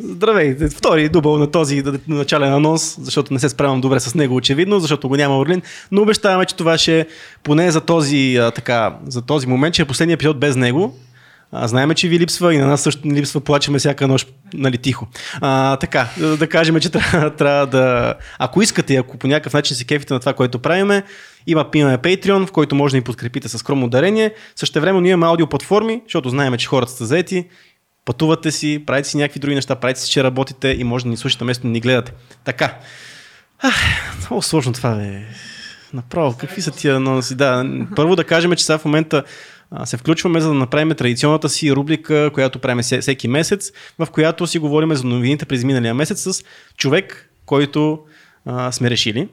Здравей, втори дубъл на този начален анонс, защото не се справям добре с него очевидно, защото го няма Орлин, но обещаваме, че това ще поне за този, а, така, за този момент, че е последният епизод без него. А, знаеме, че ви липсва и на нас също ни липсва, плачеме всяка нощ, нали, тихо. А, така, да кажем, че трябва, трябва да... Ако искате, ако по някакъв начин се кефите на това, което правиме, има, имаме Patreon, в който може да ни подкрепите с скромно дарение. Също време ние имаме аудиоплатформи, защото знаем, че хората са заети пътувате си, правите си някакви други неща, правите си, че работите и може да ни слушате, вместо да ни гледате. Така. Ах, много сложно това е. Направо, какви са тия анонси? Да, първо да кажем, че сега в момента се включваме, за да направим традиционната си рубрика, която правим всеки месец, в която си говорим за новините през миналия месец с човек, който а, сме решили.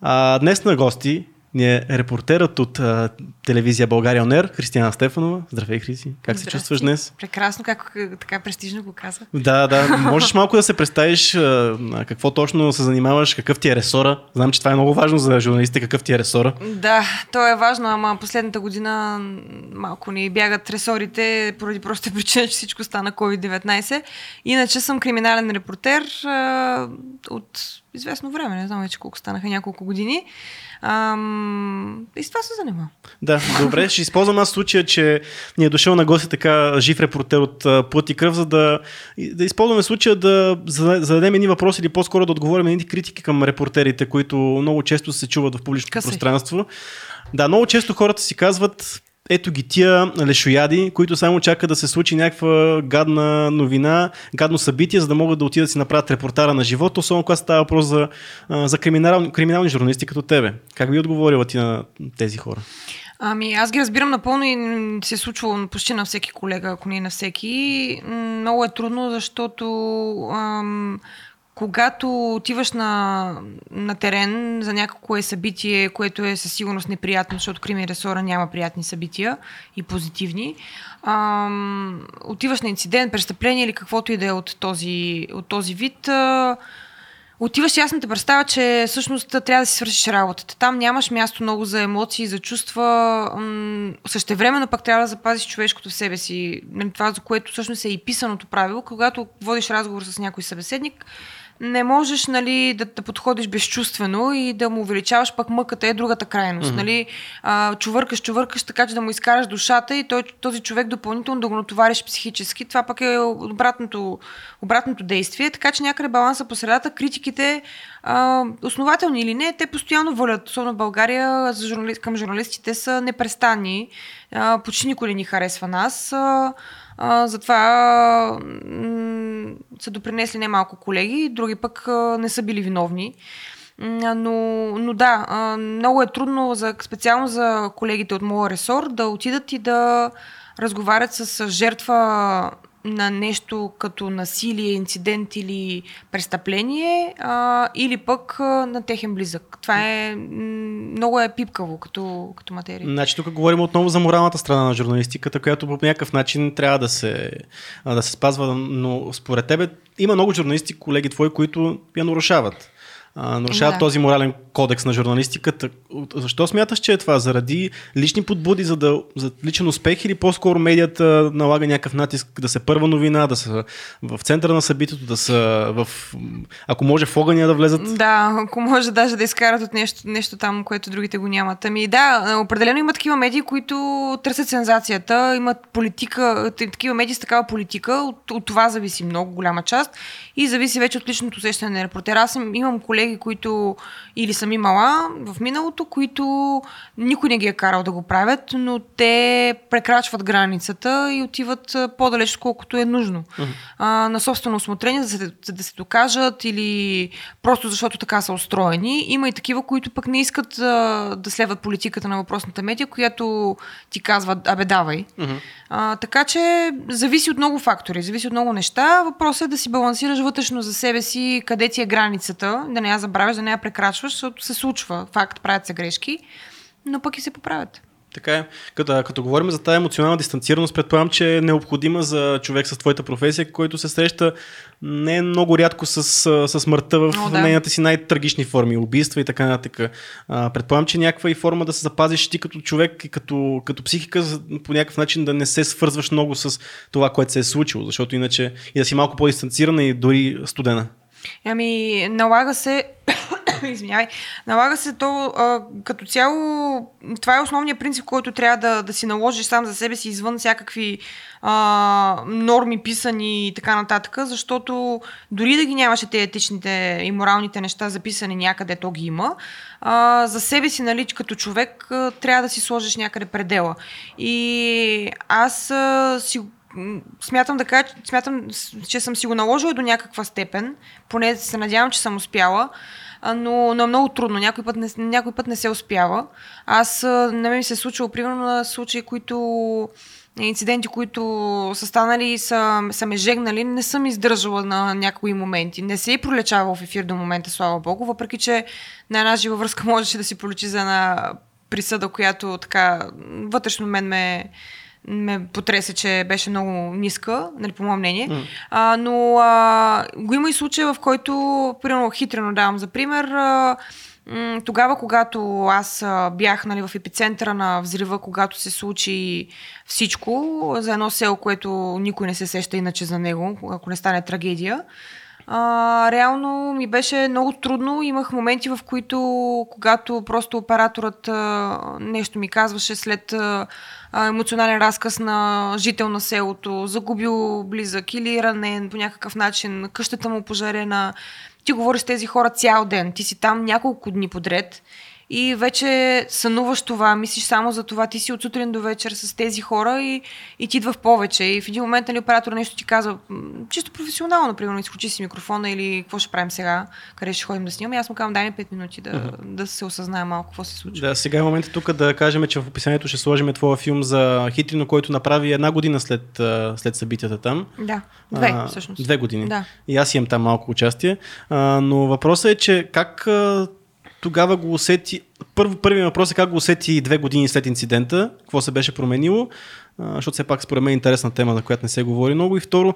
А, днес на гости ни е репортерът от а, телевизия България Онер, Християна Стефанова. Здравей, Хриси. Как Здрасти. се чувстваш днес? Прекрасно, как така престижно го каза. Да, да. Можеш малко да се представиш а, какво точно се занимаваш, какъв ти е ресора. Знам, че това е много важно за журналистите, какъв ти е ресора. Да, то е важно, ама последната година малко ни бягат ресорите, поради проста причина, че всичко стана COVID-19. Иначе съм криминален репортер а, от известно време, не знам вече колко станаха няколко години. Ам, и с това се занимавам. Да, добре. Ще използвам аз случая, че ни е дошъл на гости така жив репортер от Плът и кръв, за да, да използваме случая да зададем едни въпроси или по-скоро да отговорим едни критики към репортерите, които много често се чуват в публичното Къси. пространство. Да, много често хората си казват, ето ги тия лешояди, които само чакат да се случи някаква гадна новина, гадно събитие, за да могат да отидат да си направят репортара на живота, особено когато става въпрос за, за криминал, криминални журналисти като тебе. Как би отговорила ти на тези хора? Ами, аз ги разбирам напълно и се е почти на всеки колега, ако не на всеки. Много е трудно, защото ам, когато отиваш на, на терен за някакво е събитие, което е със сигурност неприятно, защото крими ресора няма приятни събития и позитивни, ам, отиваш на инцидент, престъпление или каквото и да е от този, от този вид, а, отиваш ясната представа, че всъщност трябва да си свършиш работата. Там нямаш място много за емоции, за чувства. М- същевременно пък трябва да запазиш човешкото в себе си. Нали, това, за което всъщност е и писаното правило. Когато водиш разговор с някой събеседник, не можеш нали, да, да подходиш безчувствено и да му увеличаваш пък мъката е другата крайност. Mm-hmm. Нали? А, чувъркаш, чувъркаш, така че да му изкараш душата и той, този човек допълнително да го натовариш психически. Това пък е обратното, обратното действие. Така че някъде баланса по средата, критиките, а, основателни или не, те постоянно волят, особено в България, за журнали... към журналистите са непрестанни. А, почти никой не ни харесва нас. А, а, затова м- са допринесли немалко колеги, други пък а, не са били виновни. Но, но да, много е трудно за, специално за колегите от моя ресор да отидат и да разговарят с жертва на нещо като насилие, инцидент или престъпление, а, или пък а, на техен близък. Това е много е пипкаво като, като материя. Значи тук говорим отново за моралната страна на журналистиката, която по някакъв начин трябва да се, да се спазва, но според тебе има много журналисти, колеги твои, които я нарушават нарушават да. този морален кодекс на журналистиката. Защо смяташ, че е това? Заради лични подбуди, за, да, за личен успех или по-скоро медията налага някакъв натиск да се първа новина, да са в центъра на събитието, да са в... Ако може в огъня да влезат? Да, ако може даже да изкарат от нещо, нещо там, което другите го нямат. Ами да, определено има такива медии, които търсят сензацията, имат политика, такива медии с такава политика, от, от това зависи много голяма част и зависи вече от личното усещане на репортера. Аз имам колеги, които или съм имала в миналото, които никой не ги е карал да го правят, но те прекрачват границата и отиват по-далеч, колкото е нужно. Uh-huh. А, на собствено осмотрение, за да, за да се докажат или просто защото така са устроени. Има и такива, които пък не искат а, да следват политиката на въпросната медия, която ти казва, абе давай. Uh-huh. А, така че зависи от много фактори, зависи от много неща. Въпросът е да си балансираш вътрешно за себе си къде ти е границата, да не я забравяш, да не я прекрачваш, защото се случва. Факт, правят се грешки, но пък и се поправят. Така е. Като, като говорим за тази емоционална дистанцираност, предполагам, че е необходима за човек с твоята професия, който се среща не много рядко с, с смъртта в О, да. нейните си най-трагични форми, убийства и така нататък. Предполагам, че някаква и форма да се запазиш ти като човек и като, като психика по някакъв начин да не се свързваш много с това, което се е случило, защото иначе и да си малко по-дистанцирана и дори студена. Ами, налага се. Извинявай. Налага се то а, като цяло. Това е основният принцип, който трябва да, да си наложиш сам за себе си, извън всякакви а, норми, писани и така нататък, защото дори да ги нямаше те етичните и моралните неща записани някъде, то ги има. А, за себе си, нали, като човек, а, трябва да си сложиш някъде предела. И аз а, си смятам да кажа, смятам, че съм си го наложила до някаква степен, поне се надявам, че съм успяла, но, но е много трудно. Някой път, не, някой път не се успява. Аз, мен ми се е случило, примерно, на случаи, които инциденти, които са станали и са, са ме жегнали, не съм издържала на някои моменти. Не се е пролечавал в ефир до момента, слава богу, въпреки че на една жива връзка можеше да си пролечи за една присъда, която така вътрешно мен ме, ме потресе, че беше много ниска, нали, по мое мнение. Mm. А, но а, го има и случая, в който, примерно, хитрено давам за пример, а, м, тогава, когато аз а, бях нали, в епицентъра на взрива, когато се случи всичко за едно село, което никой не се сеща иначе за него, ако не стане трагедия, а, реално ми беше много трудно. Имах моменти, в които, когато просто операторът а, нещо ми казваше след а, емоционален разказ на жител на селото, загубил близък или ранен по някакъв начин, къщата му пожарена. Ти говориш с тези хора цял ден. Ти си там няколко дни подред и вече сънуваш това, мислиш само за това, ти си от сутрин до вечер с тези хора и, и ти идва в повече. И в един момент нали, оператор нещо ти казва, чисто професионално, примерно, изключи си микрофона или какво ще правим сега, къде ще ходим да снимаме. Аз му казвам, дай ми 5 минути да, mm-hmm. да се осъзнае малко какво се случва. Да, сега е момента тук да кажем, че в описанието ще сложим твоя филм за Хитрино, който направи една година след, след събитията там. Да, две А, всъщност. Две години. Да. И аз имам там малко участие. А, но въпросът е, че как тогава го усети... Първо, първият въпрос е как го усети две години след инцидента, какво се беше променило, защото все пак според мен е интересна тема, за която не се говори много. И второ,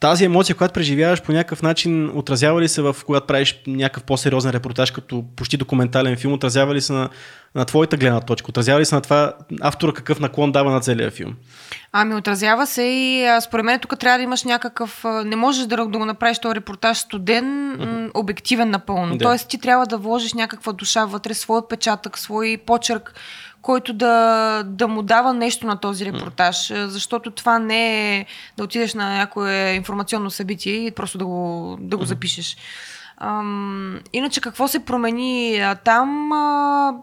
тази емоция, която преживяваш по някакъв начин, отразява ли се в когато правиш някакъв по-сериозен репортаж, като почти документален филм, отразява ли се на, на твоята гледна точка, отразява ли се на това автора какъв наклон дава на целия филм? Ами отразява се и а, според мен тук трябва да имаш някакъв... Не можеш да, да го направиш този репортаж студен, м, обективен напълно. Да. Тоест ти трябва да вложиш някаква душа вътре, свой отпечатък, свой почерк, който да, да му дава нещо на този репортаж. А, Защото това не е да отидеш на някое информационно събитие и просто да го, да го запишеш. Ам, иначе какво се промени а, там? А,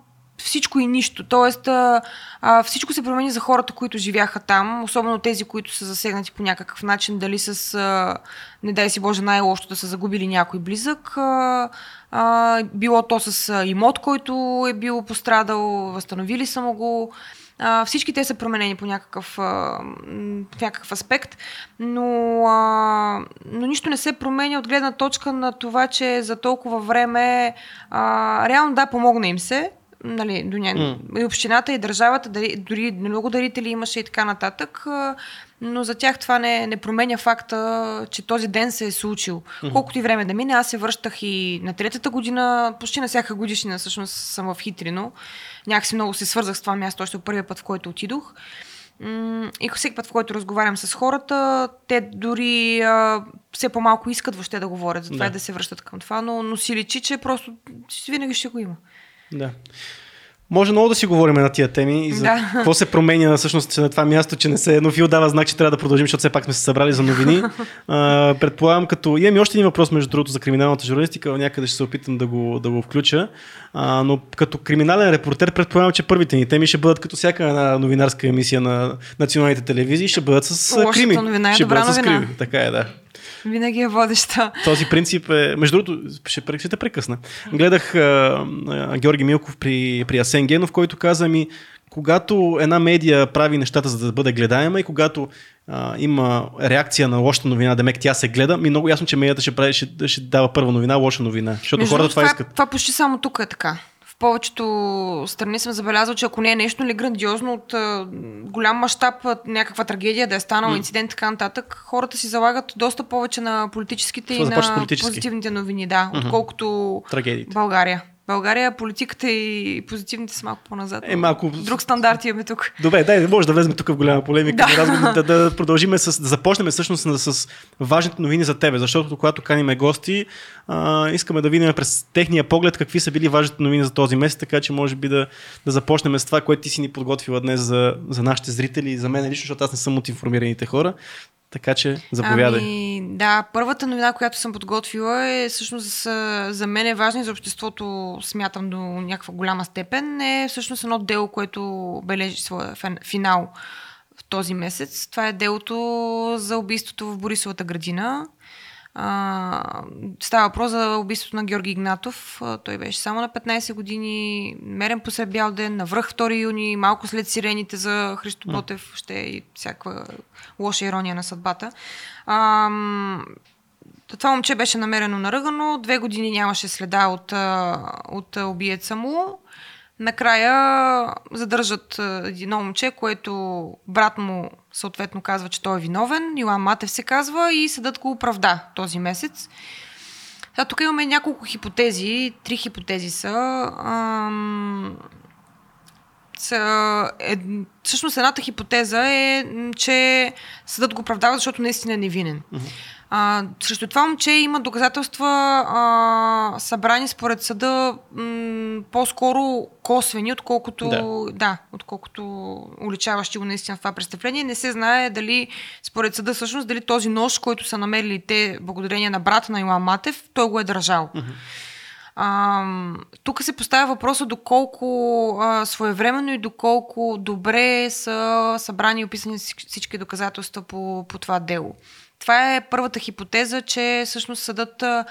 всичко и нищо. Тоест, а, а, всичко се промени за хората, които живяха там, особено тези, които са засегнати по някакъв начин, дали с, а, не дай си Боже, най-лошо да са загубили някой близък, а, а, било то с имот, който е бил пострадал, възстановили са му го. А, всички те са променени по някакъв, а, някакъв аспект, но, а, но нищо не се променя от гледна точка на това, че за толкова време а, реално да, помогна им се, нали, до ня... М. и общината и държавата, дори, дори много дарители имаше и така нататък, но за тях това не, не променя факта, че този ден се е случил. Колкото и време да мине, аз се връщах и на третата година, почти на всяка годишнина всъщност съм в Хитрино. Някакси много се свързах с това място, още първия път, в който отидох. И всеки път, в който разговарям с хората, те дори а, все по-малко искат въобще да говорят за това Да. и да се връщат към това, но, но си личи, че просто винаги ще го има. Да. Може много да си говорим на тия теми и за Да. какво се променя всъщност на това място, че не се... Но Фил дава знак, че трябва да продължим, защото все пак сме се събрали за новини. А, предполагам, като... Имам и още един въпрос, между другото, за криминалната журналистика, някъде ще се опитам да го, да го включа. А, но като криминален репортер, предполагам, че първите ни теми ще бъдат като всяка една новинарска емисия на националните телевизии, ще бъдат с Лошата крими. новина е ще добра бъдат с новина. крими. Така е, да. Винаги е водеща. Този принцип е... Между другото, ще, те прекъсна. Гледах а, а, Георги Милков при, при Асен Генов, който каза ми, когато една медия прави нещата за да бъде гледаема и когато а, има реакция на лоша новина, демек тя се гледа, ми много ясно, че медията ще, прави, ще, ще дава първа новина, лоша новина. Защото Между хората другото, това искат. Това почти само тук е така. Повечето страни съм забелязал, че ако не е нещо ли грандиозно от а, голям мащаб, някаква трагедия да е станал mm. инцидент така нататък, хората си залагат доста повече на политическите Това и на политически. позитивните новини, да, mm-hmm. отколкото Трагедиите. България. България, политиката и позитивните са малко по-назад. Е, малко... Друг стандарт имаме тук. Добре, дай, може да влезем тук в голяма полемика. Да. Да, да, да продължим с, да започнем всъщност с, с важните новини за тебе, защото когато каниме гости, а, искаме да видим през техния поглед какви са били важните новини за този месец, така че може би да, да започнем с това, което ти си ни подготвила днес за, за нашите зрители и за мен лично, защото аз не съм от информираните хора. Така че заповядай. Ами, да, първата новина, която съм подготвила е всъщност за, мен е важна и за обществото, смятам до някаква голяма степен, е всъщност едно дело, което бележи своя финал в този месец. Това е делото за убийството в Борисовата градина. А, става въпрос за убийството на Георги Игнатов. А, той беше само на 15 години, мерен посред бял ден, на връх 2 юни, малко след сирените за Христо Ботев, ще е и всякаква лоша ирония на съдбата. А, това момче беше намерено наръгано, две години нямаше следа от, от убиеца му. Накрая задържат едно момче, което брат му съответно казва, че той е виновен. Йоан Матев се казва и съдът го оправда този месец. Сега тук имаме няколко хипотези, три хипотези са. Е, всъщност едната хипотеза е, че съдът го оправдава, защото наистина е невинен. А, срещу това момче има доказателства а, събрани според съда м, по-скоро косвени, отколкото, Да. да, отколкото уличаващи го наистина в това престъпление. Не се знае дали според съда всъщност дали този нож, който са намерили те благодарение на брата на Илан Матев, той го е държал. А, тук се поставя въпроса доколко а, своевременно и доколко добре са събрани и описани всички доказателства по, по това дело. Това е първата хипотеза, че всъщност съдът. А,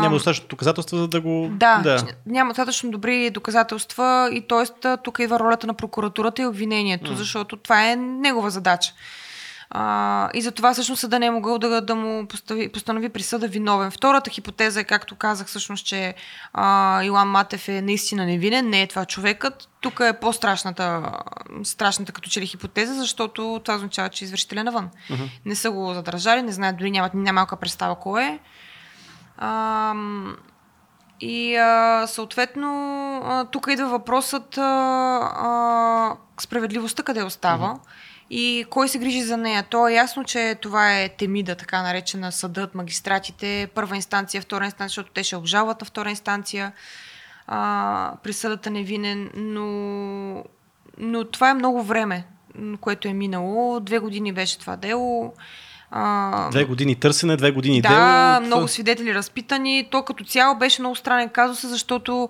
Няма достатъчно доказателства, за да го... да, да. няма достатъчно добри доказателства и т.е. тук идва ролята на прокуратурата и обвинението, mm. защото това е негова задача. А, и затова всъщност съда не е могъл да, да му постави, постанови присъда виновен. Втората хипотеза е, както казах, всъщност, че а, Илан Матев е наистина невинен, не е това човекът. Тук е по-страшната страшната като че ли хипотеза, защото това означава, че извършителя е навън. Uh-huh. Не са го задържали, не знаят, дори нямат ни най-малка представа кой е. Ам, и а, съответно, а, тук идва въпросът а, а, справедливостта къде остава mm-hmm. И кой се грижи за нея. То е ясно, че това е темида, така наречена съдът, магистратите, първа инстанция, втора инстанция, защото те ще обжалват на втора инстанция. А, присъдата невинен, но, но това е много време, което е минало. Две години беше това дело. А, Две години търсене, две години да, дело. много свидетели разпитани. То като цяло беше много странен казус, защото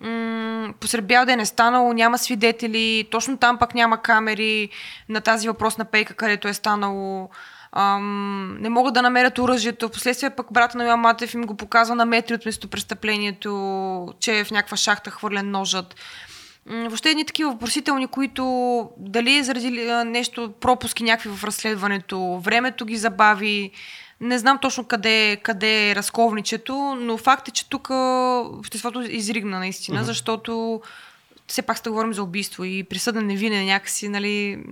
м- посред бял ден е станало, няма свидетели, точно там пък няма камери на тази въпросна пейка, където е станало. Ам, не могат да намерят оръжието. Впоследствие пък брата на Йоан Матев им го показва на метри от местопрестъплението, че е в някаква шахта хвърлен ножът. Въобще едни такива въпросителни, които дали е заради нещо, пропуски някакви в разследването, времето ги забави, не знам точно къде, къде е разковничето, но факт е, че тук обществото изригна наистина, mm-hmm. защото все пак ще говорим за убийство и присъда невинен някакси, нали,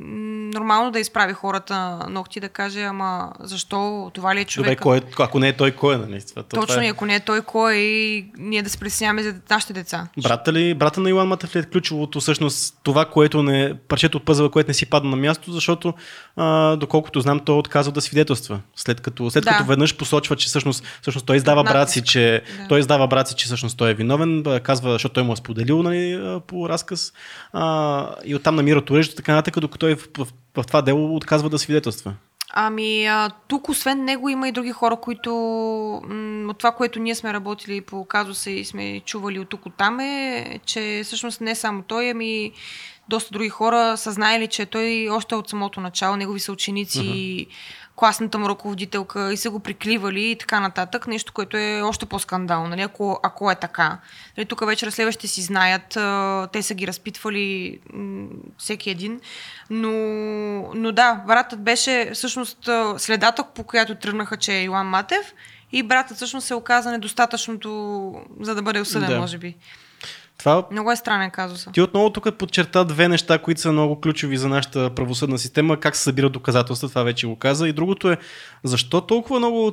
нормално да изправи хората ногти да каже, ама защо, това ли е Добре, човек? кой е, ако не е той, кой е? Нали? Това, Точно, е. и ако не е той, кой е и ние да се притесняваме за нашите деца. Брата ли, брата на Илан Матев ли е ключовото всъщност това, което не, парчето от пъзела, което не си падна на място, защото а, доколкото знам, той е отказал да свидетелства. След като, след Да. като веднъж посочва, че всъщност, всъщност той издава брат си, че Да. той издава брат си, че всъщност той е виновен, казва, защото той му е споделил нали, а, разказ а, и оттам намира оръжието, така нататък, докато той в, в, в, това дело отказва да свидетелства. Ами, а, тук освен него има и други хора, които м- от това, което ние сме работили по казуса и сме чували от тук от там е, че всъщност не само той, ами доста други хора са знаели, че той още от самото начало, негови са ученици, uh-huh. Класната му ръководителка и са го прикливали и така нататък. Нещо, което е още по-скандално, нали, ако, ако е така. Нали, тук вече разследващите си знаят, а, те са ги разпитвали м- всеки един. Но, но да, братът беше всъщност следата, по която тръгнаха, че е Илан Матев и братът всъщност се оказа недостатъчното, за да бъде осъден, Да. може би. Това Много е странен казус. ти отново тук подчерта две неща, които са много ключови за нашата правосъдна система, как се събират доказателства, това вече го каза. И другото е, защо толкова много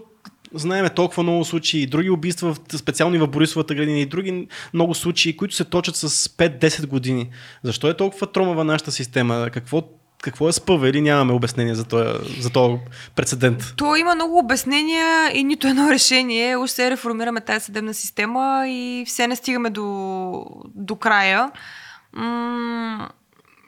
знаеме толкова много случаи, и други убийства, специални в Борисовата градина и други много случаи, които се точат с 5-10 години. Защо е толкова тромава нашата система? Какво, какво е спъва или нямаме обяснение за този, за този прецедент? То има много обяснения и нито едно решение. Още се реформираме тази съдебна система и все не стигаме до, до края. М-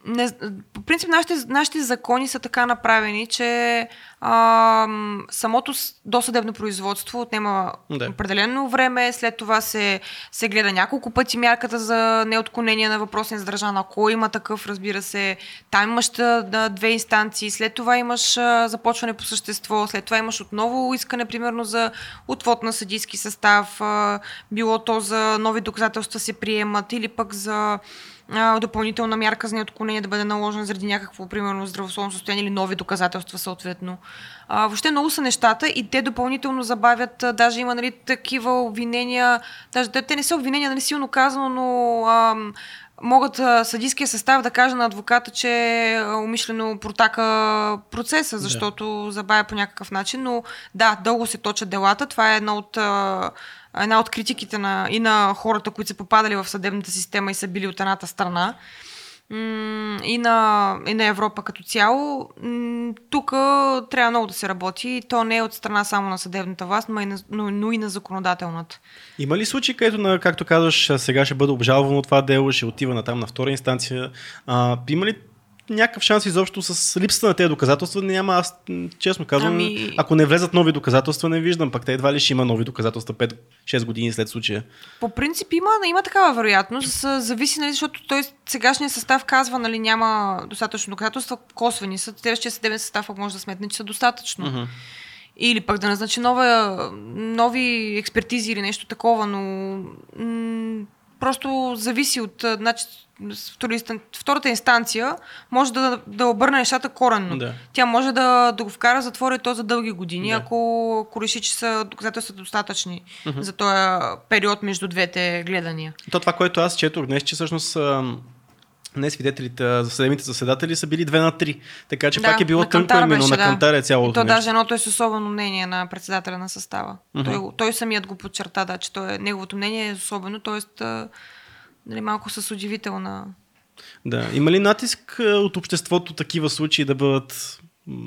не, по принцип, нашите, нашите закони са така направени, че а, самото досъдебно производство отнема Да. определено време, след това се, се гледа няколко пъти мярката за неотклонение на въпросния задържан, ако има такъв, разбира се. Там имаш да, две инстанции, след това имаш а, започване по същество, след това имаш отново искане, примерно, за отвод на съдийски състав, а, било то за нови доказателства се приемат или пък за а, допълнителна мярка за неотклонение да бъде наложена заради някакво, примерно, здравословно състояние или нови доказателства, съответно. А, въобще много са нещата и те допълнително забавят, а, даже има нали, такива обвинения, даже те, не са обвинения, нали, силно казано, но ам, могат а, съдийския състав да каже на адвоката, че а, умишлено протака процеса, защото забавя по някакъв начин, но да, дълго се точат делата. Това е една от а, една от критиките на, и на хората, които са попадали в съдебната система и са били от едната страна. И на, и на Европа като цяло. Тук трябва много да се работи. То не е от страна само на съдебната власт, но и на, но, но и на законодателната. Има ли случаи, където, на, както казваш, сега ще бъде обжалвано това дело, ще отива на там на втора инстанция? А, има ли някакъв шанс изобщо с липсата на тези доказателства? Няма, аз честно казвам, Ами- ако не влезат нови доказателства, не виждам. Пак те едва ли ще има нови доказателства 5-6 години след случая. По принцип има, има такава вероятност. Зависи, нали, защото той сегашният състав казва, нали, няма достатъчно доказателства, косвени са. Следващия съдебен състав може да сметне, че са достатъчно. Мгм. Или пък да назначи нова, нови експертизи или нещо такова, но м- просто зависи от... а, Втората инстанция може да, да обърне нещата коренно. Да. Тя може да, да го вкара в затвора и то за дълги години, Да. ако, ако реши, че са доказателства достатъчни за този период между двете гледания. То това, което аз четох днес, че всъщност не свидетелите, за съдебните заседатели са били 2 на 3. Така че Да, пак е било тънко именно беше, на да. кантар е И цялото то нещо. даже едното е с особено мнение на председателя на състава. Мгм. Той, той самият го подчерта, да, че той е, неговото мнение е особено, т.е. нали, малко с удивителна... Да. Има ли натиск а, от обществото такива случаи да бъдат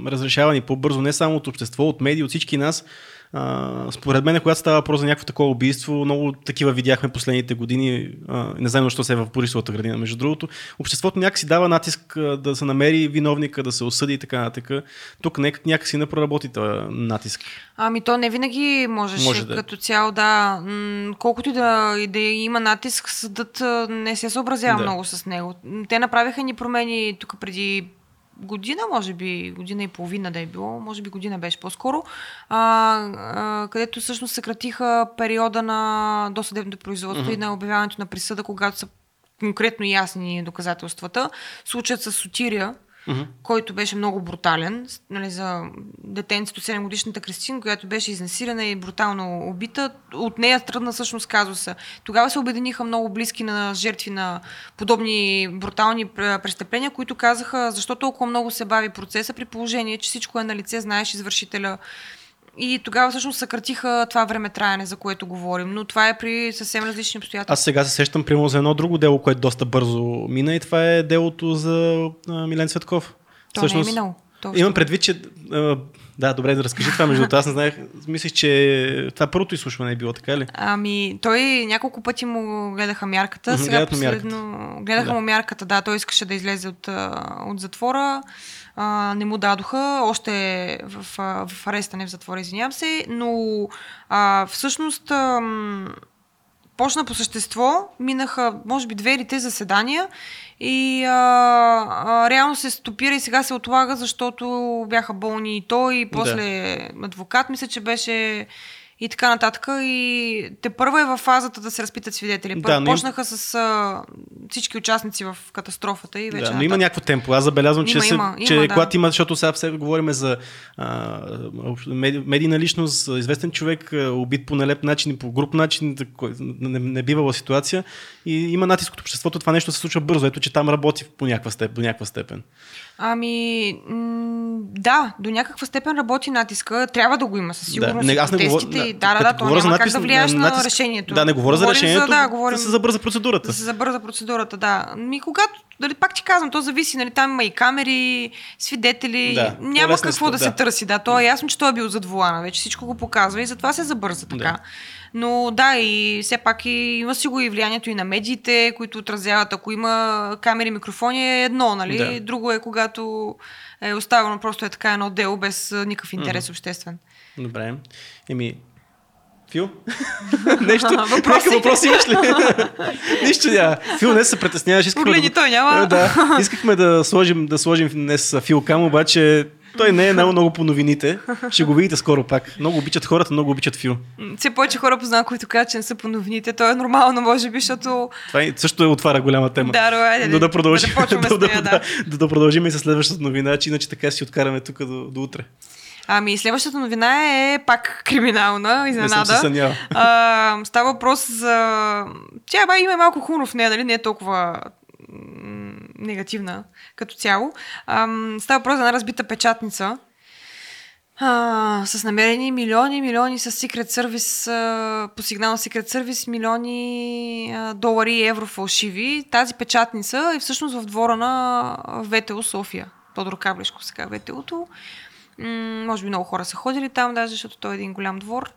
разрешавани по-бързо, не само от общество, от медии, от всички нас? А, според мен, когато става въпрос за някакво такова убийство, много такива видяхме последните години. А, не знам защо се е в Борисовата градина, между другото. Обществото някакси дава натиск да се намери виновника, да се осъди и така нататък. Тук някакси не проработи този натиск. Ами то не винаги можеше Може да е. като цяло, да. Колкото и да, и да има натиск, съдът не се съобразява Да. много с него. Те направиха ни промени тук преди година, може би, година и половина да е било, може би година беше по-скоро, а, а, където всъщност съкратиха периода на досъдебното производство и на обявяването на присъда, когато са конкретно ясни доказателствата. Случаят с Сотирия, Мгм. който беше много брутален, нали, за детенцето 7 годишната Кристин, която беше изнасилена и брутално убита. От нея тръгна всъщност казуса. Тогава се обединиха много близки на жертви на подобни брутални пр- престъпления, които казаха защо толкова много се бави процеса при положение, че всичко е на лице, знаеш извършителя. И тогава всъщност съкратиха това време траяне, за което говорим. Но това е при съвсем различни обстоятелства. Аз сега се сещам, примерно, за едно друго дело, което доста бързо мина и това е делото за Милен Цветков. То не е минало. Имам предвид, че... Да, добре, да разкажи това, между. Аз не знаех, мислех, че това първото изслушване е било, така ли? Ами, той няколко пъти му гледаха мярката. Сега гледат последно... Гледаха Да. му мярката, да. Той искаше да излезе от, от затвора. А, не му дадоха. Още в, а, в ареста, не в затвора, извинявам се. Но а, всъщност ам, почна по същество. Минаха, може би, две или три заседания. И а, а, реално се стопира и сега се отлага, защото бяха болни и той, и после адвокат, мисля, че беше и така нататък. И те първа е в фазата да се разпитат свидетели. Да, Първо им- почнаха с а, всички участници в катастрофата и вече Да, но има нататък. някакво темпо. Аз забелязвам, че, Има, се, има, че има, да. когато има, защото сега все говорим за а, медийна личност, известен човек, а, убит по нелеп начин и по груп начин, да, не, не бивала ситуация и има натиск от обществото, това нещо се случва бързо. Ето, че там работи по някаква степен, до някаква степен. Ами, м- да, до някаква степен работи натиска. Трябва да го има със сигурност. не, и аз не говоря- да, и- да, да, да, то за няма как натиск- да влияеш на, натиск- решението. Да, не говоря за решението, да, говорим да се забърза процедурата. Да се забърза процедурата, да. Ми когато, дали, пак ти казвам, то зависи, нали, там има и камери, свидетели, Да, няма какво да, да. се търси, да. То е ясно, че той е бил зад волана, вече всичко го показва и затова се забърза така. Да. Но да, и все пак и, има си го и влиянието и на медиите, които отразяват. Ако има камери, микрофони е едно, нали? Да. Друго е когато е оставено просто е така едно дело без никакъв интерес обществен. Добре. Еми, Фил? Нещо? Въпроси? Някакъв въпрос имаш ли? Нищо няма. Фил днес се притесняваш. Искахме Погледни, да... той няма. Да, искахме да сложим, да сложим днес Фил Кам, обаче той не е много, много по новините. Ще го видите скоро пак. Много обичат хората, много обичат Фил. Все повече хора познавам, които казват, че не са по новините. То е нормално, може би, защото... Това също е отваря голяма тема. Да, добре, айде, Но да продължим, да да, с нея, да, да. да, да продължим и с следващата новина, че иначе така си откараме тук до, до утре. Ами, следващата новина е пак криминална, изненада. А, става въпрос за... Тя ба, има малко хумор в нея, нали? Не е толкова негативна като цяло. Ам, става въпрос за една разбита печатница. А, с намерени милиони, милиони с Secret Service, а, по сигнал на Secret Service, милиони а, долари и евро фалшиви. Тази печатница е всъщност в двора на ВТО София. Тодор Каблешко сега ВТО-то. М, може би много хора са ходили там, даже защото той е един голям двор.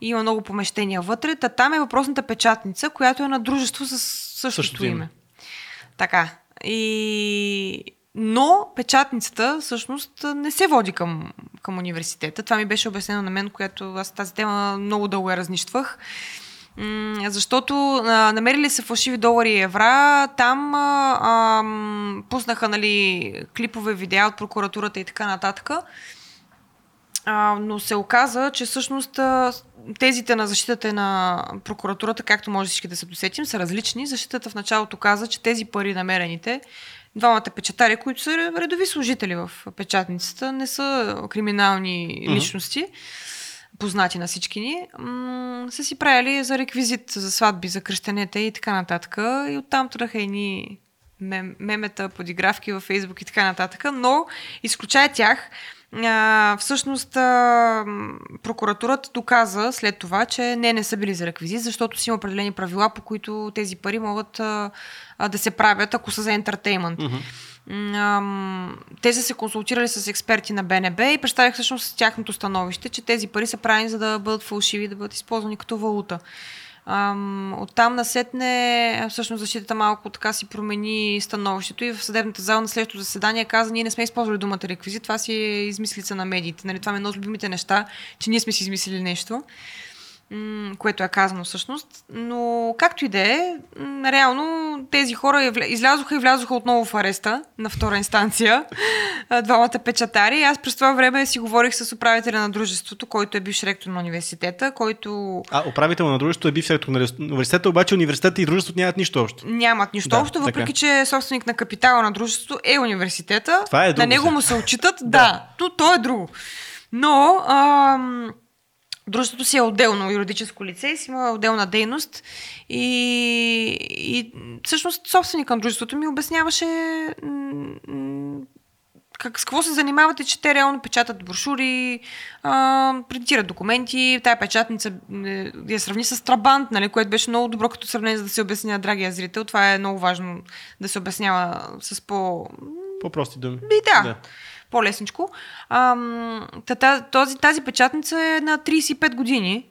И има много помещения вътре. Та там е въпросната печатница, която е на дружество с същото, Същото име. име. Така. И... Но печатницата всъщност не се води към, към университета. Това ми беше обяснено на мен, която аз тази тема много дълго я разнищвах. Защото а, намерили се фалшиви долари и евра, там а, ам, пуснаха нали, клипове, видеа от прокуратурата и така нататък. А, но се оказа, че всъщност тезите на защитата на прокуратурата, както може всички да се досетим, са различни. Защитата в началото каза, че тези пари намерените, двамата печатари, които са редови служители в печатницата, не са криминални личности, познати на всички ни, м- са си правили за реквизит, за сватби, за кръщенета и така нататък. И оттам тръха едни мем, мемета, подигравки във Фейсбук и така нататък. Но, изключая тях, а, всъщност а, прокуратурата доказа след това, че не, не са били за реквизит, защото си има определени правила, по които тези пари могат а, а, да се правят, ако са за ентертеймент. Ам, Те са се консултирали с експерти на БНБ и представих всъщност тяхното становище, че тези пари са правени за да бъдат фалшиви да бъдат използвани като валута. Ам, оттам насетне, всъщност защитата малко така си промени становището и в съдебната зала на следващото заседание каза, ние не сме използвали думата реквизит, това си е измислица на медиите. Нали, това е едно от любимите неща, че ние сме си измислили нещо което е казано всъщност. Но както и да е, реално тези хора излязоха и влязоха отново в ареста на втора инстанция. Двамата печатари. Аз през това време си говорих с управителя на дружеството, който е бивш ректор на университета, който А, управител на дружеството е бив сектор на университета, обаче университета и дружеството нямат нищо общо. нямат нищо Да, общо, въпреки че собственик на капитала на дружеството е университета. Това е друго на него му се отчитат, да, но то е друго. Но ам, дружеството си е отделно юридическо лице си има отделна дейност и, и всъщност собственик на дружеството ми обясняваше как, с какво се занимавате, че те реално печатат брошури, а, принтират документи, тая печатница е, я сравни с Трабант, нали, което беше много добро като сравнение, за да се обясни на драгия зрител. Това е много важно да се обяснява с по... По-прости думи. И да, по-лесничко. Ам, та- та- този, тази печатница е на 35 години.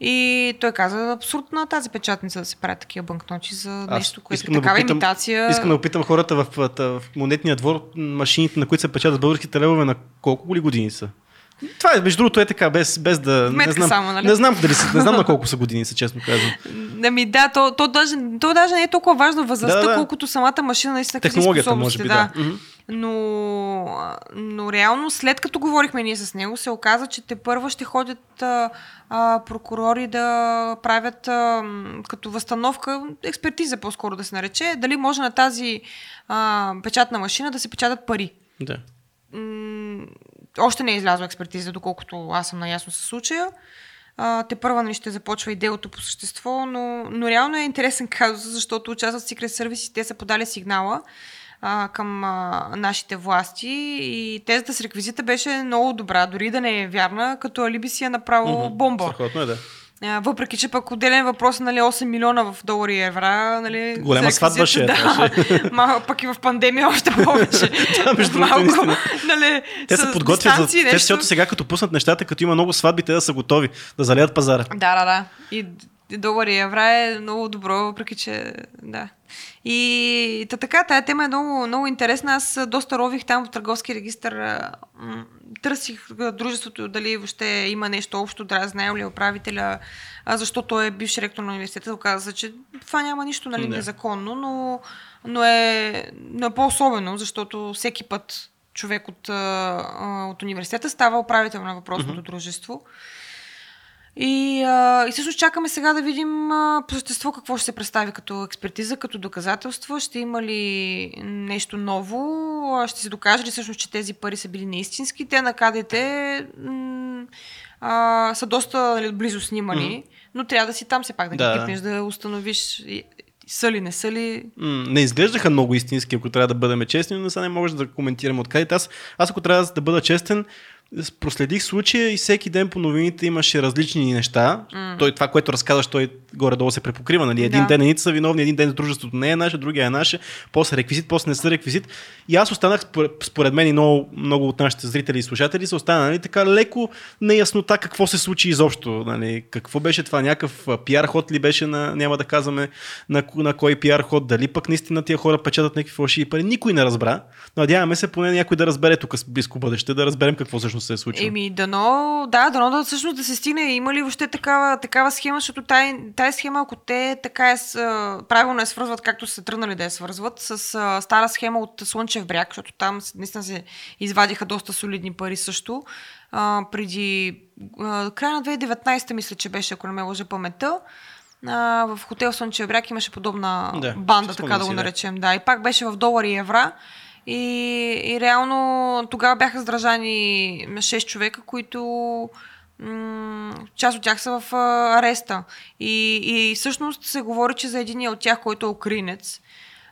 И той каза, абсурд на тази печатница да се правят такива банкноти за нещо, което е да такава имитация. Искам да опитам хората в, в, в монетния двор, машините, на които се печатат българските левове, на колко ли години са? Това е, между другото, е така, без, без да. Вметка не знам, само, нали? не знам дали са, не знам на колко са години, са честно казвам. Ами да, то, то, даже, то даже не е толкова важна възрастта, Да, да, да. колкото самата машина наистина Технологията, може би, да. Мгм. Но, но реално, след като говорихме ние с него, се оказа, че те първа ще ходят а, а, прокурори да правят а, като възстановка, експертиза по-скоро да се нарече, дали може на тази а, печатна машина да се печатат пари. Да. М- още не е излязла експертиза, доколкото аз съм наясно с случая. А, те първа нали, ще започва и делото по същество, но, но реално е интересен казус, защото участват в Secret Service и те са подали сигнала а, към а, нашите власти и тезата с реквизита беше много добра, дори да не е вярна, като алиби си е направо mm-hmm. бомба. Страхотно е, да. А, въпреки, че пък отделен въпрос, нали, 8 милиона в долари и евра, нали... Голема сватба ще е. Да, ма, пък и в пандемия още повече. да, между Малко, нали, Те се подготвят за... Те, защото сега като пуснат нещата, като има много сватби, те да са готови да залеят пазара. Да, да, да. И долари и евра е много добро, въпреки че да. И та така, тая тема е много, много интересна. Аз доста рових там в търговски регистр. Търсих дружеството дали въобще има нещо общо, да знаел ли е управителя, а, защото той е бивш ректор на университета. Оказа че това няма нищо нали, Не. незаконно, но, но, е, но е по-особено, защото всеки път човек от, от университета става управител на въпросното дружество. И, а, и всъщност чакаме сега да видим а, по същество какво ще се представи като експертиза, като доказателство. Ще има ли нещо ново? Ще се докаже ли всъщност, че тези пари са били неистински? Те на КДТ м- а, са доста нали, близо снимани, Мгм. но трябва да си там все пак да, Да, ги пипнеш, да установиш са ли, не са ли. М, не изглеждаха много истински, ако трябва да бъдем честни, но сега не може да коментирам откъде. Аз, аз ако трябва да бъда честен, проследих случая и всеки ден по новините имаше различни неща. М. Той, това, което разказваш, той горе-долу се препокрива. Нали? Един Да. ден едните са виновни, един ден дружеството не е наше, другия е наше, после реквизит, после не са реквизит. И аз останах, според, мен и много, много от нашите зрители и слушатели са останали така леко неяснота какво се случи изобщо. Нали? Какво беше това? Някакъв пиар ход ли беше на, няма да казваме на, на кой пиар ход, дали пък наистина тия хора печатат някакви фалшиви пари. Никой не разбра. Надяваме се поне някой да разбере тук с близко бъдеще, да разберем какво всъщност се е случило. Еми, дано, да, дано да всъщност да се стигне. Има ли въобще такава, такава схема, защото тай, тая схема, ако те така е, правилно я свързват, както са тръгнали да я свързват, с стара схема от Слънчев бряг, защото там наистина се извадиха доста солидни пари също. А, преди а, края на 2019 мисля, че беше, ако не ме лъжа паметта. А, в хотел Слънчев бряг имаше подобна Да, банда, така да го да. наречем. Да, и пак беше в долари и евра. И, и реално тогава бяха задържани 6 човека, които част от тях са в ареста. И, и всъщност се говори, че за един от тях, който е украинец,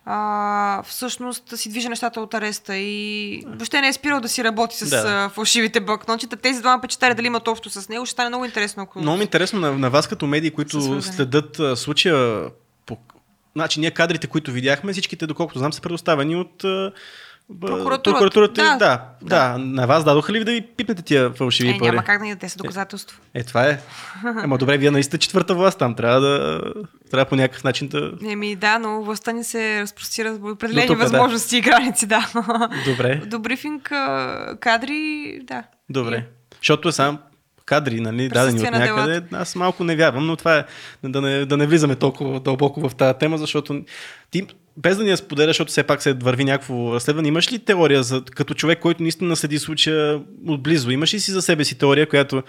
а, всъщност си движи нещата от ареста и въобще не е спирал да си работи с Да. фалшивите банкнотчета. Тези двама печатари дали имат общо с него, ще стане много интересно. Ако... Много е интересно на, на вас като медии, които следят а, случая. По... Значи ние кадрите, които видяхме, всичките, доколкото знам, са предоставени от а, Прокуратурата. прокуратурата. Да. Да, да, да. На вас дадоха ли да ви пипнете тия фалшиви е, пари? няма как да ни те са доказателство. Е, това е. Ама добре, вие наистина четвърта власт там. Трябва да. Трябва по някакъв начин да. Еми да, но властта ни се разпростира с определени тук, да. възможности и граници, да. Добре. До брифинг кадри, да. Добре. Защото е сам кадри, нали, дадени от някъде. Аз малко не вярвам, но това е да не, да не влизаме толкова дълбоко в тази тема, защото ти, без да ни я споделяш, защото все пак се върви някакво разследване, имаш ли теория за, като човек, който наистина следи случая отблизо? Имаш ли си за себе си теория, която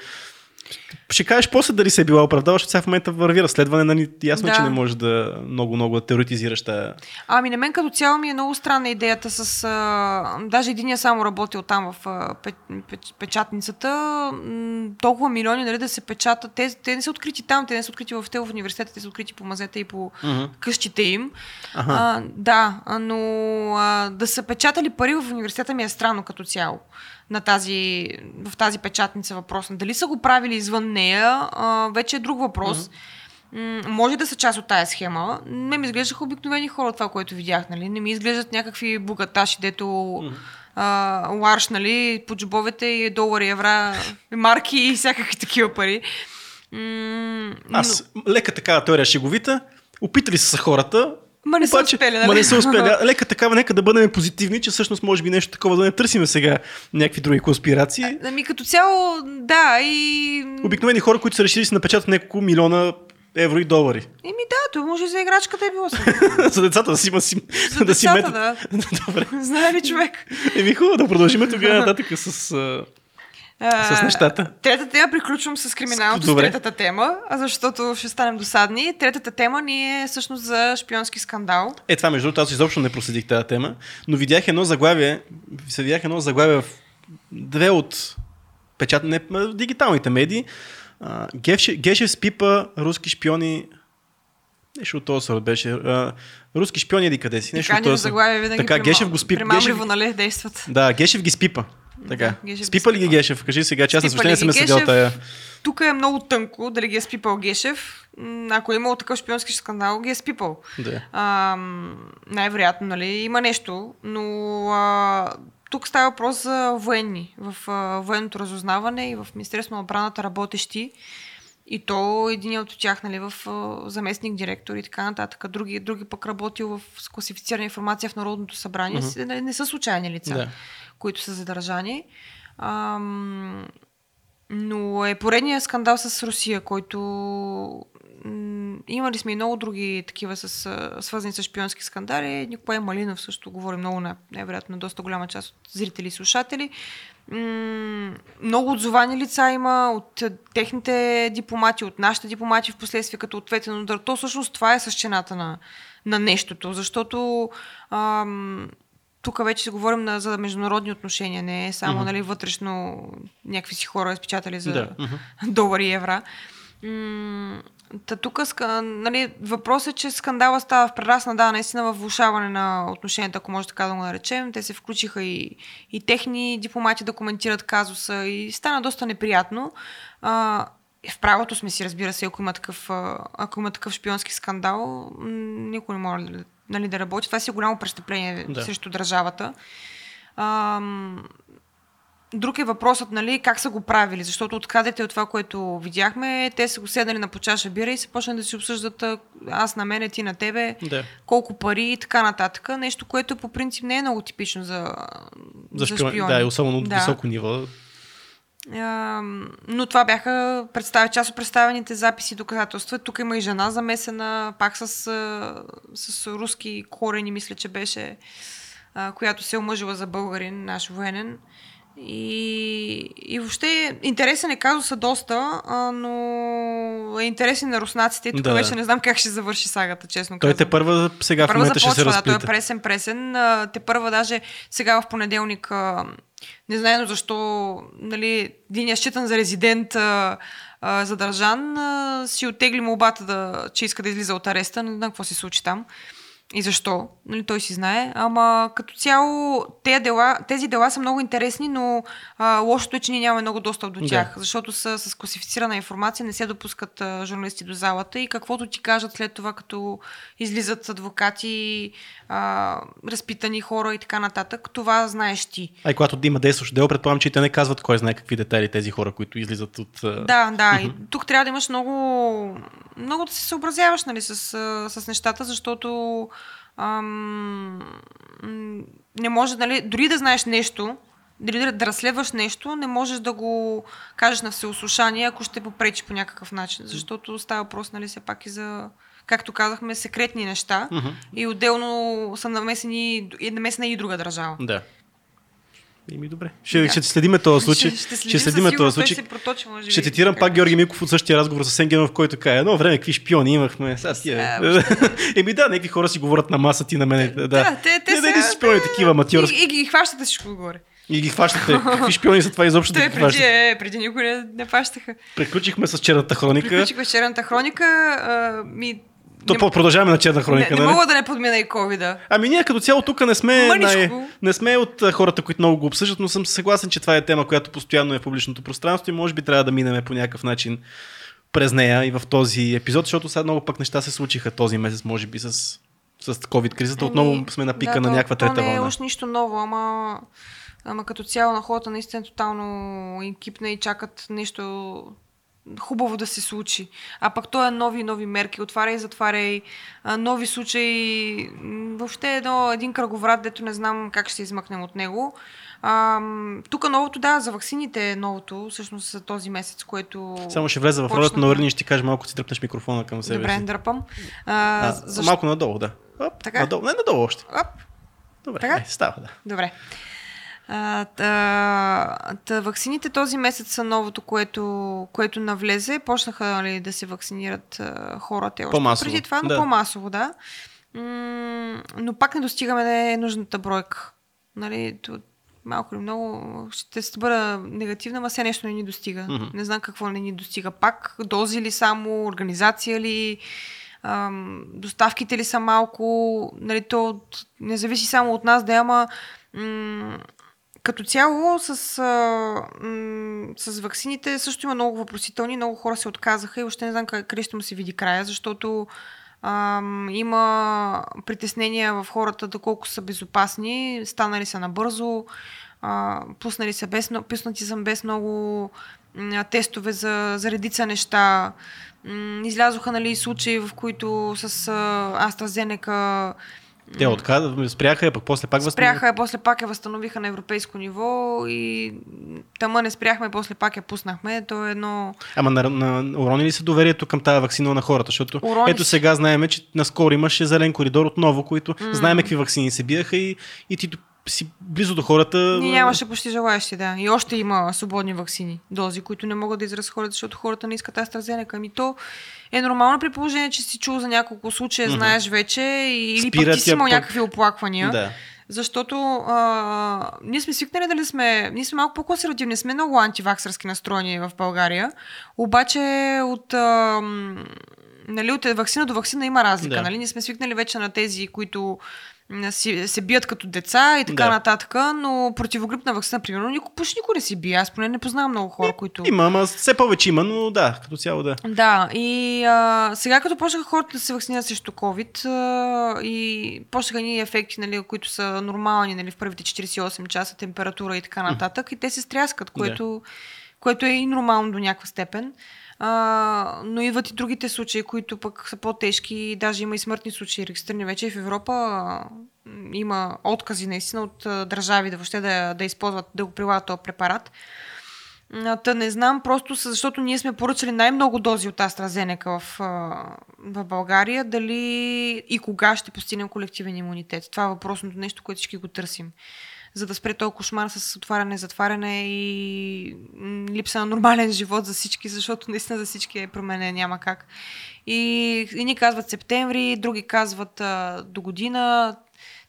ще кажеш после дали се е била оправдала, защото сега в момента върви разследване, нали, ясно, Да. че не можеш да много-много теоретизираш тая. Ами на мен като цяло ми е много странна идеята с... А, даже единия само работил там в а, пе, пе, печатницата. М, толкова милиони нали, да се печатат. Те, те не са открити там, те не са открити в те в университета, те са открити по мазета и по Мгм. къщите им. Аха. А, да, но а, да са печатали пари в университета ми е странно като цяло. На тази, в тази печатница въпросна. Дали са го правили извън нея, а, вече е друг въпрос. М- може да са част от тая схема. Не ми изглеждаха обикновени хора това, което видях. Нали? Не ми изглеждат някакви богаташи, дето а, ларш, нали, по джобовете и долари, евра, марки и всякакви такива пари. М- Аз, лека такава теория шеговита, опитали са хората, Ма не са обаче, успели, нали? Ма не са успели. А, Лека такава, нека да бъдем позитивни, че всъщност може би нещо такова да не търсиме сега някакви други конспирации. Ами като цяло, да, и... Обикновени хора, които са решили да си напечатат няколко милиона евро и долари. Еми да, то може за играчката е било. За децата да си, да си, За да си децата, метат. да. Добре. Знае ли човек? Еми хубаво да продължим тогава нататък с... а, С нещата. Третата тема приключвам с криминалното с Добре. третата тема, защото ще станем досадни. Третата тема ни е всъщност за шпионски скандал. Е, това между другото, аз изобщо не проследих тази тема, но видях едно заглавие, се видях едно заглавие в две от печат, не, м, дигиталните медии. Гешев, Гешев с пипа руски шпиони Нещо от този сорт беше. А, руски шпиони еди къде си. Нещо Така ни заглавия винаги Така, примам- Гешев го спи- примамливо, Гешев- нали, действат. Да, Гешев ги спипа. Така. Гешев спипа ли ги. Гешев? Кажи сега, че аз на съжаление съм седял тая. Тук е много тънко дали ги е спипал Гешев. Ако е имал такъв шпионски скандал, ги е спипал. Да. А, най-вероятно, нали, има нещо, но а, тук става въпрос за военни. В а, военното разузнаване и в Министерството на отбраната работещи. И то един от тях, нали, в заместник директор и така нататък. Други, други пък работил в с класифицирана информация в Народното събрание. Mm-hmm. Не, не са случайни лица, Да. които са задържани. Ам, но е поредният скандал с Русия, който м, имали сме и много други такива с, свързани с шпионски скандали. Николай Малинов също говори много на, невероятно, на доста голяма част от зрители и слушатели. Много отзовани лица има от а, техните дипломати, от нашите дипломати в последствие като ответен удар. То всъщност това е същината на, на нещото, защото ам, тук вече си говорим на, за международни отношения, не е само Мгм. нали, вътрешно някакви си хора изпечатали за Да. мгм. долари и евра. М, Та тук нали, въпросът е, че скандала става в прерасна, да, наистина в влушаване на отношенията, ако може така да го наречем. Те се включиха и, и техни дипломати да коментират казуса и стана доста неприятно. А, в правото сме си, разбира се, ако има такъв, ако има такъв шпионски скандал, никой не може нали, да работи. Това си е голямо престъпление да. срещу държавата. Ам, Друг е въпросът, нали, как са го правили, защото от кадрите от това, което видяхме, те са го седнали на почаша бира и се почнали да си обсъждат аз на мене, ти на тебе, Да. колко пари и така нататък. Нещо, което по принцип не е много типично за, За шпион, да, и особено от Да. високо ниво. Но това бяха представ... част от представените записи и доказателства. Тук има и жена замесена, пак с, с руски корени, мисля, че беше, която се е омъжила за българин, наш военен. И, и въобще интересен е казуса доста, а, но е интересен на руснаците. Тук Да. вече не знам как ще завърши сагата, честно Той казвам. те първа сега в Първа момента ще се започва, да, той е разплита. пресен, пресен. А, Те първа даже сега в понеделник, а, не знаем защо, нали, един е считан за резидент а, а, задържан, а, си оттегли молбата, да, че иска да излиза от ареста, не знам какво се случи там. И защо? Нали, той си знае. Ама като цяло тези дела, тези дела са много интересни, но а, лошото е, че ние нямаме много достъп до Да. тях, защото са с класифицирана информация, не се допускат а, журналисти до залата и каквото ти кажат след това, като излизат адвокати, а, разпитани хора и така нататък, това знаеш ти. А и когато има действащ дело, предполагам, че те не казват кой знае какви детайли тези хора, които излизат от... а, Да, да. И тук трябва да имаш много, много да се съобразяваш нали, с, с нещата, защото ам, не може, нали, дори да знаеш нещо, дори да, разследваш нещо, не можеш да го кажеш на всеослушание, ако ще попречи по някакъв начин. Защото става въпрос, нали, все пак и за, както казахме, секретни неща. Мгм. И отделно са намесени, намесена и друга държава. Да. Ими добре. Ще, Да. ще следиме този случай. Ще, ще, ще следим следиме този случай. проточи, може Ще цитирам пак Георги Милков от същия разговор с Енгенов, в който каже, едно време какви шпиони имахме. Сега тия. Еми да, някакви хора си говорят на маса ти на мене. Да, Да, те- те не, не, си шпиони такива аматьорски. И, и ги хващате всичко отгоре. И ги хващате. Какви шпиони са това изобщо да ги преди, хващате? е, преди никой не, не фащаха. Приключихме с черната хроника. Приключих вечерната хроника. А, ми, То не, продължаваме на черна хроника, не, не нали? мога да не подмина и ковида. Ами ние като цяло тук не сме, Мъничко. най... не сме от хората, които много го обсъждат, но съм съгласен, че това е тема, която постоянно е в публичното пространство и може би трябва да минеме по някакъв начин през нея и в този епизод, защото сега много пък неща се случиха този месец, може би с, с COVID-кризата. Отново Еми, сме на пика да, на някаква то трета не е вълна. уж нищо ново, ама, ама като цяло на хората наистина тотално им кипне и чакат нещо хубаво да се случи. А пък то е нови и нови мерки, отваря и затваря и а, нови случаи. Въобще едно, един кръговрат, дето не знам как ще се измъкнем от него. А, тук новото, да, за ваксините е новото, всъщност за този месец, което... Само ще влезе в ролята на Орни и ще ти кажа малко си тръпнеш микрофона към себе Добре, си. дръпам. А, А, защо... Малко надолу, да. Оп, Така? Надолу, не надолу още. Оп, Добре, Така? е, става, да. Добре. А, та, та, ваксините този месец са новото, което, което навлезе. Почнаха нали, да се вакцинират а, хората още По-масово, преди това, но да. по-масово, да. М- но пак не достигаме нужната бройка. Нали, малко или много ще се бъда негативна, ама сега нещо не ни достига. Мгм. Не знам какво не ни достига. Пак дози ли само, организация ли, ам, доставките ли са малко, нали, то не зависи само от нас да е, ама м- като цяло с, а, м- с ваксините също има много въпросителни, много хора се отказаха и още не знам къде ще му се види края, защото ам, има притеснения в хората доколко са безопасни, станали са набързо, а, пуснали са без, пуснати са без много м, тестове за, за редица неща. М, Излязоха нали, случаи, в които с а, AstraZeneca Те отказа, спряха я, пък после пак възстановиха. Спряха я, после пак я възстановиха на европейско ниво и тама не спряхме, после пак я пуснахме. То е едно... Ама на, на, урони ли се доверието към тази вакцина на хората? Защото Урони ето се. сега знаеме, че наскоро имаше зелен коридор отново, които mm. знаеме какви вакцини се биеха и, и ти си близо до хората. Нямаше почти желаящи, да. И още има свободни вакцини, дози, които не могат да изразходят, защото хората не искат AstraZeneca. Ами то е нормално при положение, че си чул за няколко случая, знаеш вече, или Спират пък ти си имал пък. някакви оплаквания. Да. Защото а, ние сме свикнали дали сме, ние сме малко по-консервативни, сме много антиваксърски настроени в България, обаче от, а, нали, от вакцина до вакцина има разлика. Да. Нали? Ние сме свикнали вече на тези, които си, се бият като деца и така Да. нататък, но противогрипна вакцина, примерно, никой, почти никой не си бие. Аз поне не познавам много хора, които... Има, ама все повече има, но да, като цяло да. Да, и а, сега като почнаха хората да се вакцинират срещу COVID а, и почнаха ни ефекти, нали, които са нормални нали, в първите 48 часа, температура и така нататък, и те се стряскат, което, което е и нормално до някаква степен. А, но идват и другите случаи, които пък са по-тежки, даже има и смъртни случаи регистрирани вече в Европа. а, Има откази наистина от а, държави да въобще да, да използват, да го прилагат този препарат. Та не знам, просто защото ние сме поръчали най-много дози от AstraZeneca в, в България, дали и кога ще постигнем колективен имунитет. Това е въпросното нещо, което всички го търсим. За да спре този кошмар с отваряне, затваряне и липса на нормален живот за всички, защото наистина за всички е променен, няма как. И едни казват септември, други казват а, до година,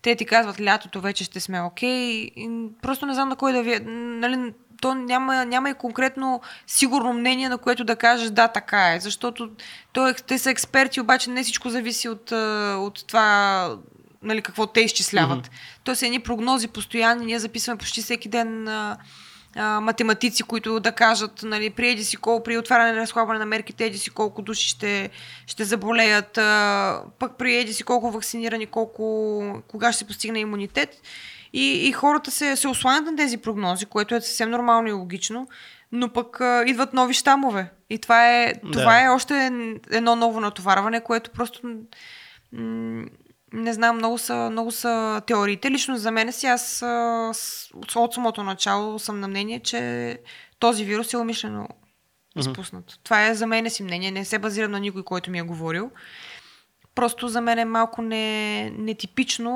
трети казват лятото вече ще сме окей. И Просто не знам на кой да ви... Нали, то няма, няма и конкретно сигурно мнение, на което да кажеш да, така е. Защото то е, те са експерти, обаче не всичко зависи от, от това нали, какво те изчисляват. Mm-hmm. То са едни прогнози постоянни. Ние записваме почти всеки ден а, а, математици, които да кажат, нали, при еди си колко, при отваряне на разхлабване на мерките, еди си колко души ще, ще заболеят, а, пък при еди си колко вакцинирани, колко, кога ще се постигне имунитет. И, и хората се, се осланят на тези прогнози, което е съвсем нормално и логично, но пък а, идват нови щамове. И това е, това Да. е още едно ново натоварване, което просто м- не знам, много са, много са теориите. Лично за мен си аз от самото начало съм на мнение, че този вирус е умишлено изпуснат. Това е за мен си мнение, не се базира на никой, който ми е говорил. Просто за мен е малко не, нетипично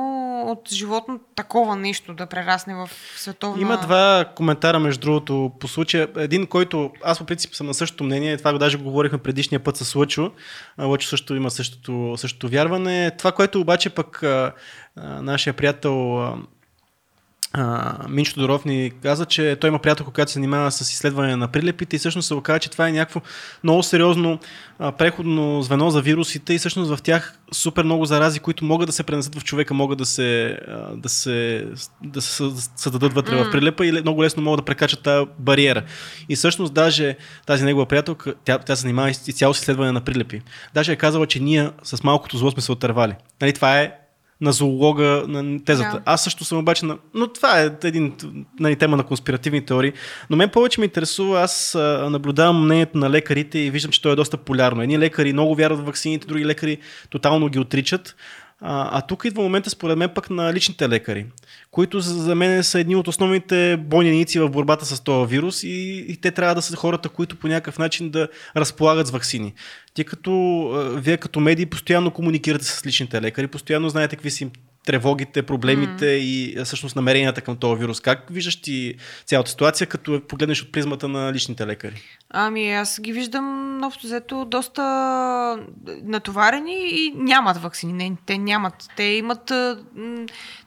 от животно такова нещо да прерасне в световна... Има два коментара, между другото, по случая. Един, който аз по принцип съм на същото мнение, това го даже го говорихме предишния път с Лъчо. Лъчо също има същото, същото вярване. Това, което обаче пък нашия приятел а, Минчо Тодоров ни каза, че той има приятел, която се занимава с изследване на прилепите и всъщност се оказа, че това е някакво много сериозно а, преходно звено за вирусите и всъщност в тях супер много зарази, които могат да се пренесат в човека, могат да се, а, да се, да се съ- създадат вътре в прилепа и много лесно могат да прекачат тази бариера. И всъщност даже тази негова приятелка, тя, тя се занимава изцяло с изследване на прилепи. Даже е казала, че ние с малкото зло сме се отървали. Нали, това е на зоолога на тезата. Да. Аз също съм обаче на... Но това е един нали, тема на конспиративни теории. Но мен повече ме интересува, аз а, наблюдавам мнението на лекарите и виждам, че то е доста полярно. Едни лекари много вярват в ваксините, други лекари тотално ги отричат. А, а тук идва момента, според мен, пък на личните лекари, които за, мен са едни от основните бойници в борбата с този вирус и, и те трябва да са хората, които по някакъв начин да разполагат с вакцини. Тъй като вие като медии постоянно комуникирате с личните лекари, постоянно знаете какви са тревогите, проблемите mm. и всъщност намеренията към този вирус. Как виждаш ти цялата ситуация, като погледнеш от призмата на личните лекари? Ами аз ги виждам общо взето доста натоварени и нямат вакцини. Не, те нямат. Те имат...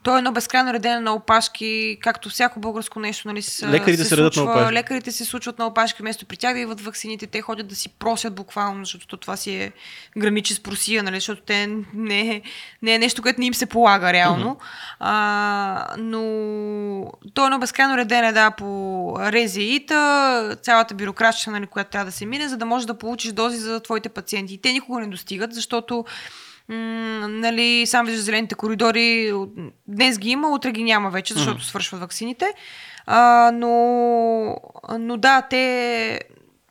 То е едно безкрайно редене на опашки, както всяко българско нещо, нали, се, Лекарите се, се случва, на опашки. Лекарите се случват на опашки, вместо при тях да идват вакцините, те ходят да си просят буквално, защото това си е граничи с просия, нали, защото те не е, не е нещо, което не им се полага реално. Uh-huh. А, но то е едно безкрайно редене, да, по резиита, цялата бюрокрация, нали, която трябва да се мине, за да можеш да получиш дози за твоите пациенти. И те никога не достигат, защото м- нали, сам виждаш зелените коридори, днес ги има, утре ги няма вече, защото mm-hmm. свършват ваксините. А, но, но да, те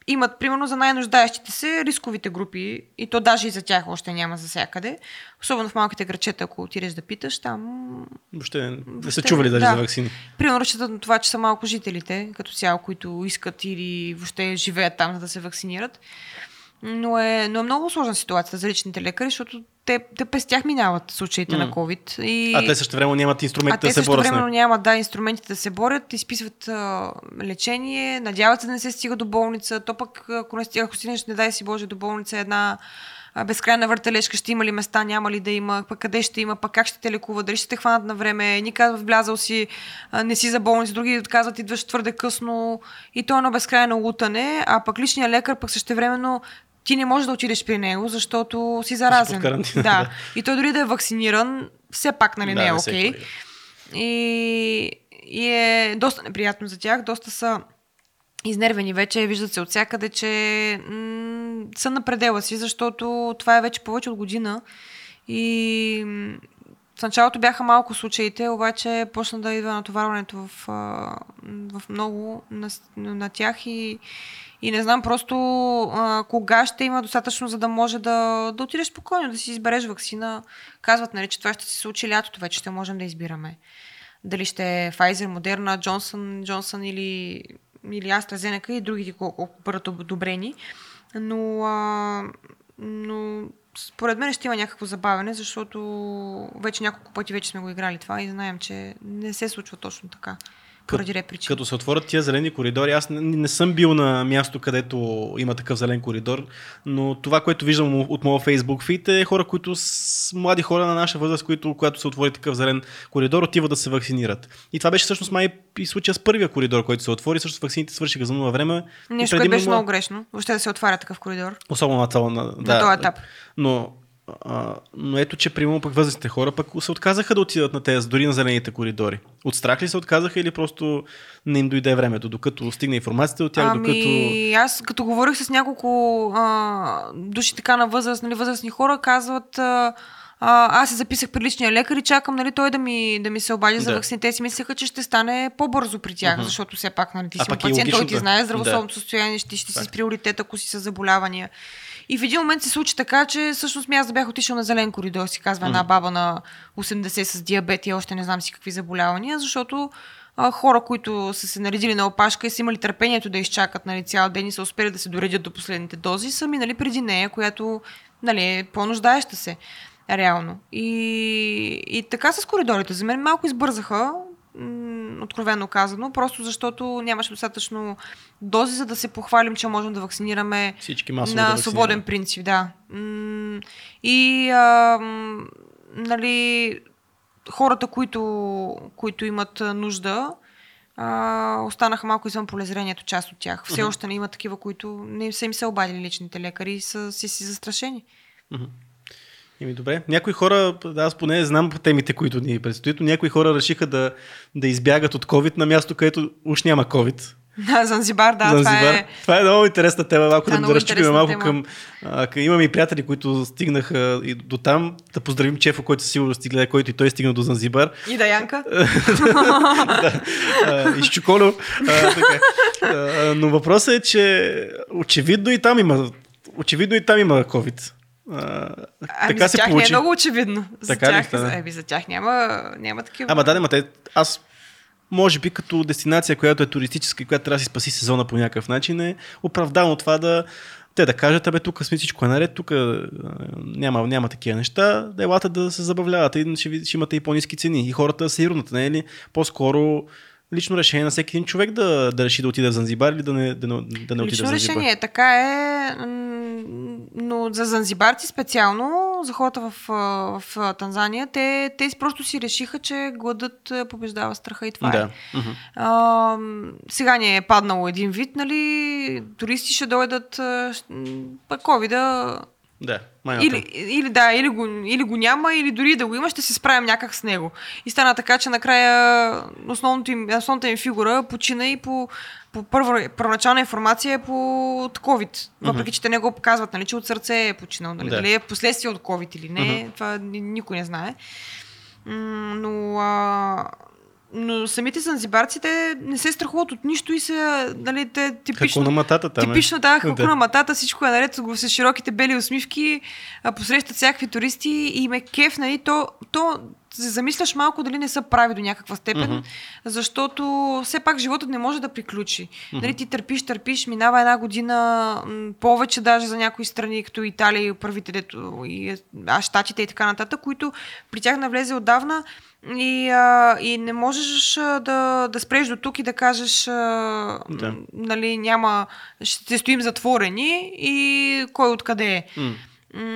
имат, примерно за най-нуждаещите се, рисковите групи, и то даже и за тях още няма за всякъде. Особено в малките грачета, ако отидеш да питаш, там... Въобще не са чували даже да. за вакцини. Примерно разчитат на това, че са малко жителите, като цяло, които искат или въобще живеят там, за да се вакцинират. Но е, но е много сложна ситуация за личните лекари, защото те, те през тях минават случаите mm. на COVID. И... А те също време нямат инструменти да се борят. А те също време нямат, да, инструментите да се борят, изписват а, лечение, надяват се да не се стига до болница. То пък, ако не стига, ако стигнеш, не дай си Боже, до болница една безкрайна въртележка, ще има ли места, няма ли да има, пък къде ще има, пък как ще те лекува, дали ще те хванат на време. Ни казват, влязал си, не си за болница, други казват, идваш твърде късно и то е едно безкрайно лутане, а пък личният лекар пък същевременно ти не можеш да отидеш при него, защото си заразен. Да. да. И той дори да е вакциниран, все пак нали, да, не е окей. Okay. И, и е доста неприятно за тях. Доста са изнервени вече, виждат се от всякъде, че м- са на предела си, защото това е вече повече от година. И в началото бяха малко случаите, обаче почна да идва натоварването в, в много на, на тях и, и не знам просто а, кога ще има достатъчно, за да може да, да отидеш спокойно, да си избереш вакцина. Казват, нали, че това ще се случи лятото, вече ще можем да избираме. Дали ще е Pfizer, Moderna, Johnson, Johnson или, или AstraZeneca и другите, колко бъдат одобрени. Но, а, но според мен ще има някакво забавене, защото вече няколко пъти вече сме го играли това и знаем, че не се случва точно така поради ред причини. Като се отворят тия зелени коридори, аз не, не съм бил на място, където има такъв зелен коридор, но това, което виждам от моя Facebook фит е хора, които с млади хора на наша възраст, които, когато се отвори такъв зелен коридор, отиват да се вакцинират. И това беше всъщност май и случая с първия коридор, който се отвори, също вакцините свършиха за много време. Нещо, което беше много грешно. Въобще да се отваря такъв коридор. Особено на това. На, да, на този етап. Но а, но ето, че примерно пък възрастните хора пък се отказаха да отидат на тези, дори на зелените коридори. От страх ли се отказаха или просто не им дойде времето, докато стигне информацията от тях, ами, докато... аз като говорих с няколко а, души така на възраст, нали, възрастни хора, казват... А, а, аз се записах при личния лекар и чакам нали, той да ми, да ми се обади да. за вакцините. Те си мислеха, че ще стане по-бързо при тях, uh-huh. защото все пак нали, ти си пациент, той ти знае здравословното да. състояние, ще, ще си с приоритет, ако си с заболявания. И в един момент се случи така, че всъщност аз да бях отишъл на зелен коридор, си казва една баба на 80 с диабет и още не знам си какви заболявания, защото а, хора, които са се наредили на опашка и са имали търпението да изчакат нали, цял ден и са успели да се доредят до последните дози, са минали преди нея, която нали, е по-нуждаеща се. Реално. И, и така с коридорите. За мен малко избързаха, откровено казано, просто защото нямаше достатъчно дози, за да се похвалим, че можем да вакцинираме Всички на да свободен принцип. Да. И а, нали, хората, които, които имат нужда, а, останаха малко извън полезрението, част от тях. Все uh-huh. още не има такива, които не са им се обадили личните лекари и са си, си застрашени. Uh-huh. Еми добре. Някои хора, аз поне знам темите, които ни предстоят, но някои хора решиха да, да избягат от COVID на място, където уж няма COVID. Да, Занзибар, да. Занзибар. Това, е... това е много интересна тема. Малко да, да разчупим малко тема. към, а, към... Имаме и приятели, които стигнаха и до там. Да поздравим Чефо, който сигурно стигна, който и той стигна до Занзибар. И Даянка. да, и Щуколо. но въпросът е, че очевидно и там има очевидно и там има COVID. А, Ами така за се тях получи. не е много очевидно. За Така ли тях, стана? ами за тях няма, няма такива. Ама да, ма те, аз може би като дестинация, която е туристическа и която трябва да си спаси сезона по някакъв начин, е оправдано това да те да кажат, абе тук сме всичко е наред, тук няма, няма такива неща, да елата да се забавляват и ще, ще имате и по-низки цени. И хората са ирунат, не е ли? По-скоро лично решение на всеки един човек да, да реши да отиде в Занзибар или да не, да не, да не отиде Лично в Занзибар. решение, така е, но за занзибарци специално, за хората в, в Танзания, те, те просто си решиха, че гладът побеждава страха и това е. Да. Мгм. А, сега ни е паднало един вид, нали, туристи ще дойдат, пък ковида Да. Майната. или, или да, или го, или го няма, или дори да го има, ще се справим някак с него. И стана така, че накрая основното им, основната им фигура почина и по, по първа, първоначална информация е по от COVID. Въпреки, че те не го показват, нали, че от сърце е починал. Нали, Да. Дали е последствие от COVID или не, това ни- никой не знае. Но, а, но самите занзибарци, те не се страхуват от нищо и са, нали, те типично... Какво на матата там е? Типично, да, хаку Да. на матата, всичко е наред с- широките бели усмивки, посрещат всякакви туристи и ме кеф, нали, то, то се замисляш малко дали не са прави до някаква степен, Мгм. защото все пак животът не може да приключи. Нали, ти търпиш, търпиш, минава една година, м, повече даже за някои страни, като Италия и първите, дето, и, а, Штатите и така нататък, които при тях навлезе отдавна и, а, и не можеш да, да спреш до тук и да кажеш, а, Да. нали, няма, ще стоим затворени и кой откъде е. М.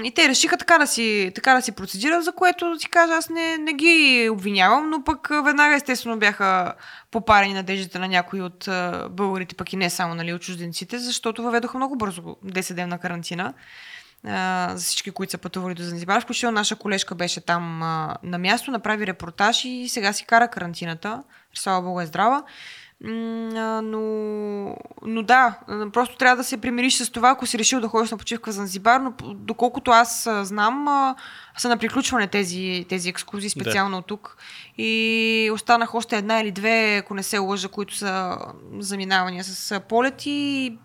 И те решиха така да си, така да си процедират, за което си кажа, аз не, не ги обвинявам, но пък веднага естествено бяха попарени надеждите на някои от българите, пък и не само нали, от чужденците, защото въведоха много бързо 10-дневна карантина за всички, които са пътували до Занзибар. Включително наша колежка беше там а, на място, направи репортаж и сега си кара карантината. Слава Богу е здрава. Но, но да, просто трябва да се примириш с това, ако си решил да ходиш на почивка в Занзибар, но доколкото аз знам, са на приключване тези, тези екскурзии специално от тук. И останах още една или две, ако не се лъжа, които са заминавания с полети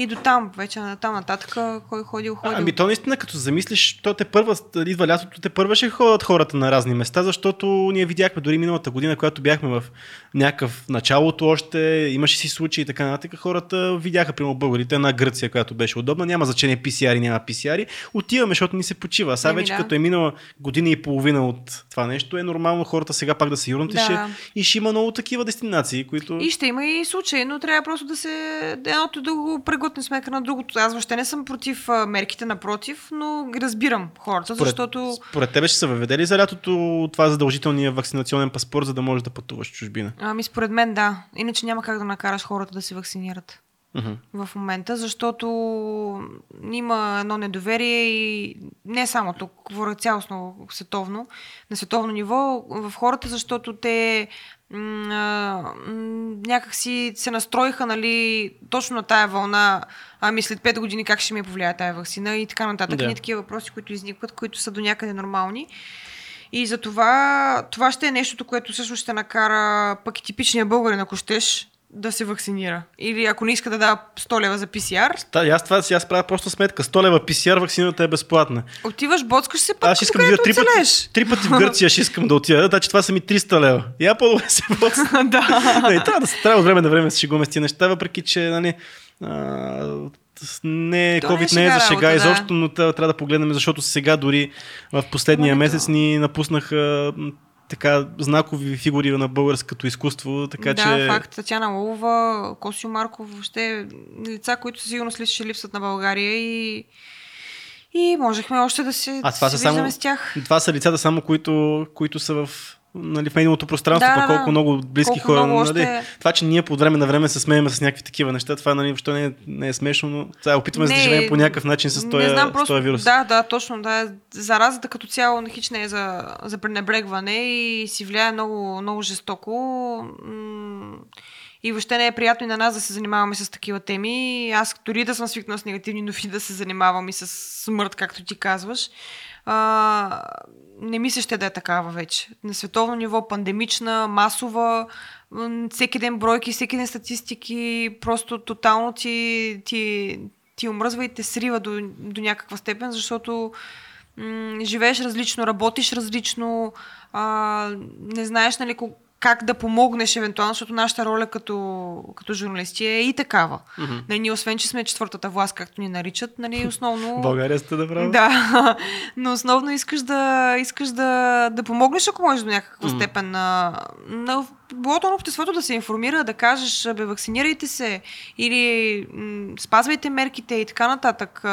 и, до там, вече на там нататък, кой ходил, ходил. Ами то наистина, като замислиш, то те първа, идва лятото, те първа ще ходят хората на разни места, защото ние видяхме дори миналата година, когато бяхме в някакъв началото още, имаше си случаи и така нататък, хората видяха, примерно българите, една Гърция, която беше удобна, няма значение PCR няма PCR, отиваме, защото ни се почива. А сега вече да. като е минала година и половина от това нещо, е нормално хората сега пак да се юрнат и, Да. и ще има много такива дестинации, които... И ще има и случаи, но трябва просто да се едното да го преглътне сметка на другото. Аз въобще не съм против мерките, напротив, но разбирам хората, защото... Според тебе ще са въведели за лятото това задължителния вакцинационен паспорт, за да можеш да пътуваш в чужбина? Ами според мен да. Иначе няма как да накараш хората да се вакцинират в момента, защото има едно недоверие и не само тук, говоря цялостно световно, на световно ниво в хората, защото те някак си се настроиха, нали, точно на тая вълна, ами след 5 години как ще ми повлияе тая вакцина и така нататък. Да. Да. такива въпроси, които изникват, които са до някъде нормални. И за това, това ще е нещото, което всъщност ще накара пък и типичния българин, ако щеш, да се вакцинира. Или ако не иска да дава 100 лева за PCR, Та, аз това си аз правя просто сметка. 100 лева PCR, вакцината е безплатна. отиваш, боцкаш се пък, Аз искам да три пъти, три пъти в Гърция, ще искам да отида. Значи това са ми 300 лева. Я по-добре се боцна. да. Нали, трябва да се трябва от време на време се шегуваме с тези неща, въпреки че нали, а, не, То не е COVID не е за шега работа, изобщо, да. но трябва, да погледнем, защото сега дори в последния Ами, месец ни напуснаха така знакови фигури на българското изкуство, така да, че... факт. Татяна Лолова, Косио Марков, въобще лица, които сигурно след ще липсват на България и и можехме още да се, А това се са само- с тях. Това са лицата само, които, които са в нали, в медийното пространство, Да, да, колко много близки Колко хора. много нали, още- Това, че ние по време на време се смееме с някакви такива неща, това нали, въобще не, е, не е смешно, но сега опитваме се да Не, живеем по някакъв начин с този, не знам, с просто, този вирус. Да, да, точно. Да. Заразата като цяло хич не е за, за пренебрегване и си влияе много, много жестоко. И въобще не е приятно и на нас да се занимаваме с такива теми. Аз дори да съм свикнала с негативни новини, да се занимавам и с смърт, както ти казваш. А, не ми се ще да е такава вече. На световно ниво, пандемична, масова, всеки ден бройки, всеки ден статистики, просто тотално ти, ти, ти омръзва и те срива до, до някаква степен, защото м- живееш различно, работиш различно, а, не знаеш нали, как да помогнеш евентуално, защото нашата роля като, като журналисти е и такава. Mm-hmm. Нали, ние освен, че сме четвъртата власт, както ни наричат, нали, основно... България сте да. Да, но основно искаш да, искаш да, да помогнеш, ако можеш до някаква mm-hmm. степен на, на билото на обществото да се информира, да кажеш, бе, вакцинирайте се или м- спазвайте мерките и така нататък.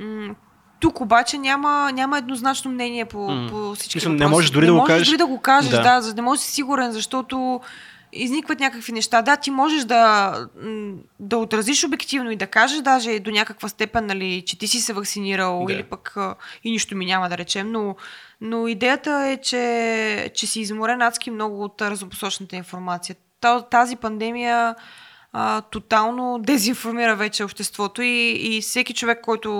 М- тук обаче няма, няма еднозначно мнение по, mm. по всички Мисля, Не можеш дори не да го кажеш. дори да го кажеш, да, да за да не можеш си сигурен, защото изникват някакви неща. Да, ти можеш да, да отразиш обективно и да кажеш даже до някаква степен, нали, че ти си се вакцинирал да. или пък и нищо ми няма да речем, но, но идеята е, че, че си изморен адски много от разнопосочната информация. Тази пандемия а, тотално дезинформира вече обществото и, и всеки човек, който,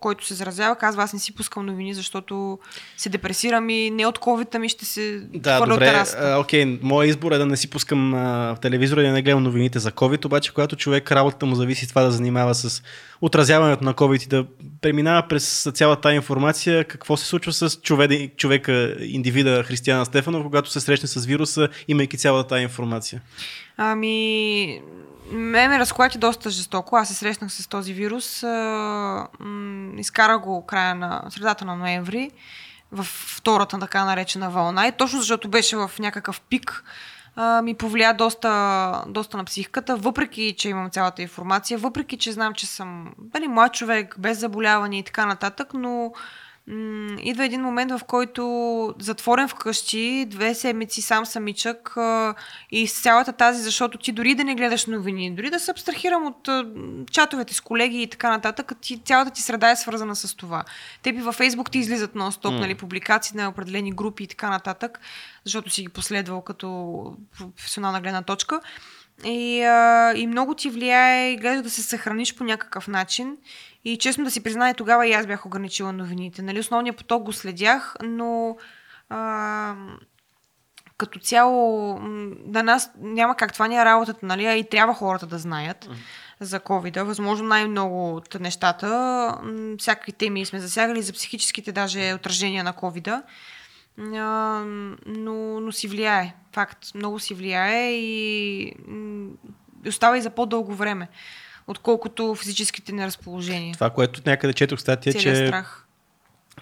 който се заразява, казва, аз не си пускам новини, защото се депресирам и не от covid ми ще се да, добре, терасата. окей, моят избор е да не си пускам а, в телевизора и да не гледам новините за COVID, обаче когато човек работата му зависи това да занимава с отразяването на COVID и да преминава през цялата информация, какво се случва с човек, човека, индивида Християна Стефанов, когато се срещне с вируса, имайки цялата информация? Ами, ме ме разклати доста жестоко. Аз се срещнах с този вирус. изкара го края на средата на ноември в втората така наречена вълна и точно защото беше в някакъв пик ми повлия доста, доста на психиката, въпреки, че имам цялата информация, въпреки, че знам, че съм нали, млад човек, без заболяване и така нататък, но м- идва един момент, в който затворен вкъщи, две седмици сам самичък а, и с цялата тази, защото ти дори да не гледаш новини, дори да се абстрахирам от а, чатовете с колеги и така нататък, ти, цялата ти среда е свързана с това. Те би във Фейсбук ти излизат нон-стоп, mm. нали, публикации на определени групи и така нататък, защото си ги последвал като професионална гледна точка. И, а, и много ти влияе и гледа да се съхраниш по някакъв начин. И честно да си призная, тогава и аз бях ограничила новините. Нали, основният поток го следях, но а, като цяло на нас няма как това ни е работата, нали, а и трябва хората да знаят за covid Възможно най-много от нещата. Всякакви теми сме засягали за психическите даже отражения на covid но, но си влияе. Факт. Много си влияе и остава и за по-дълго време отколкото физическите неразположения. Това, което някъде четох статия, че... Страх.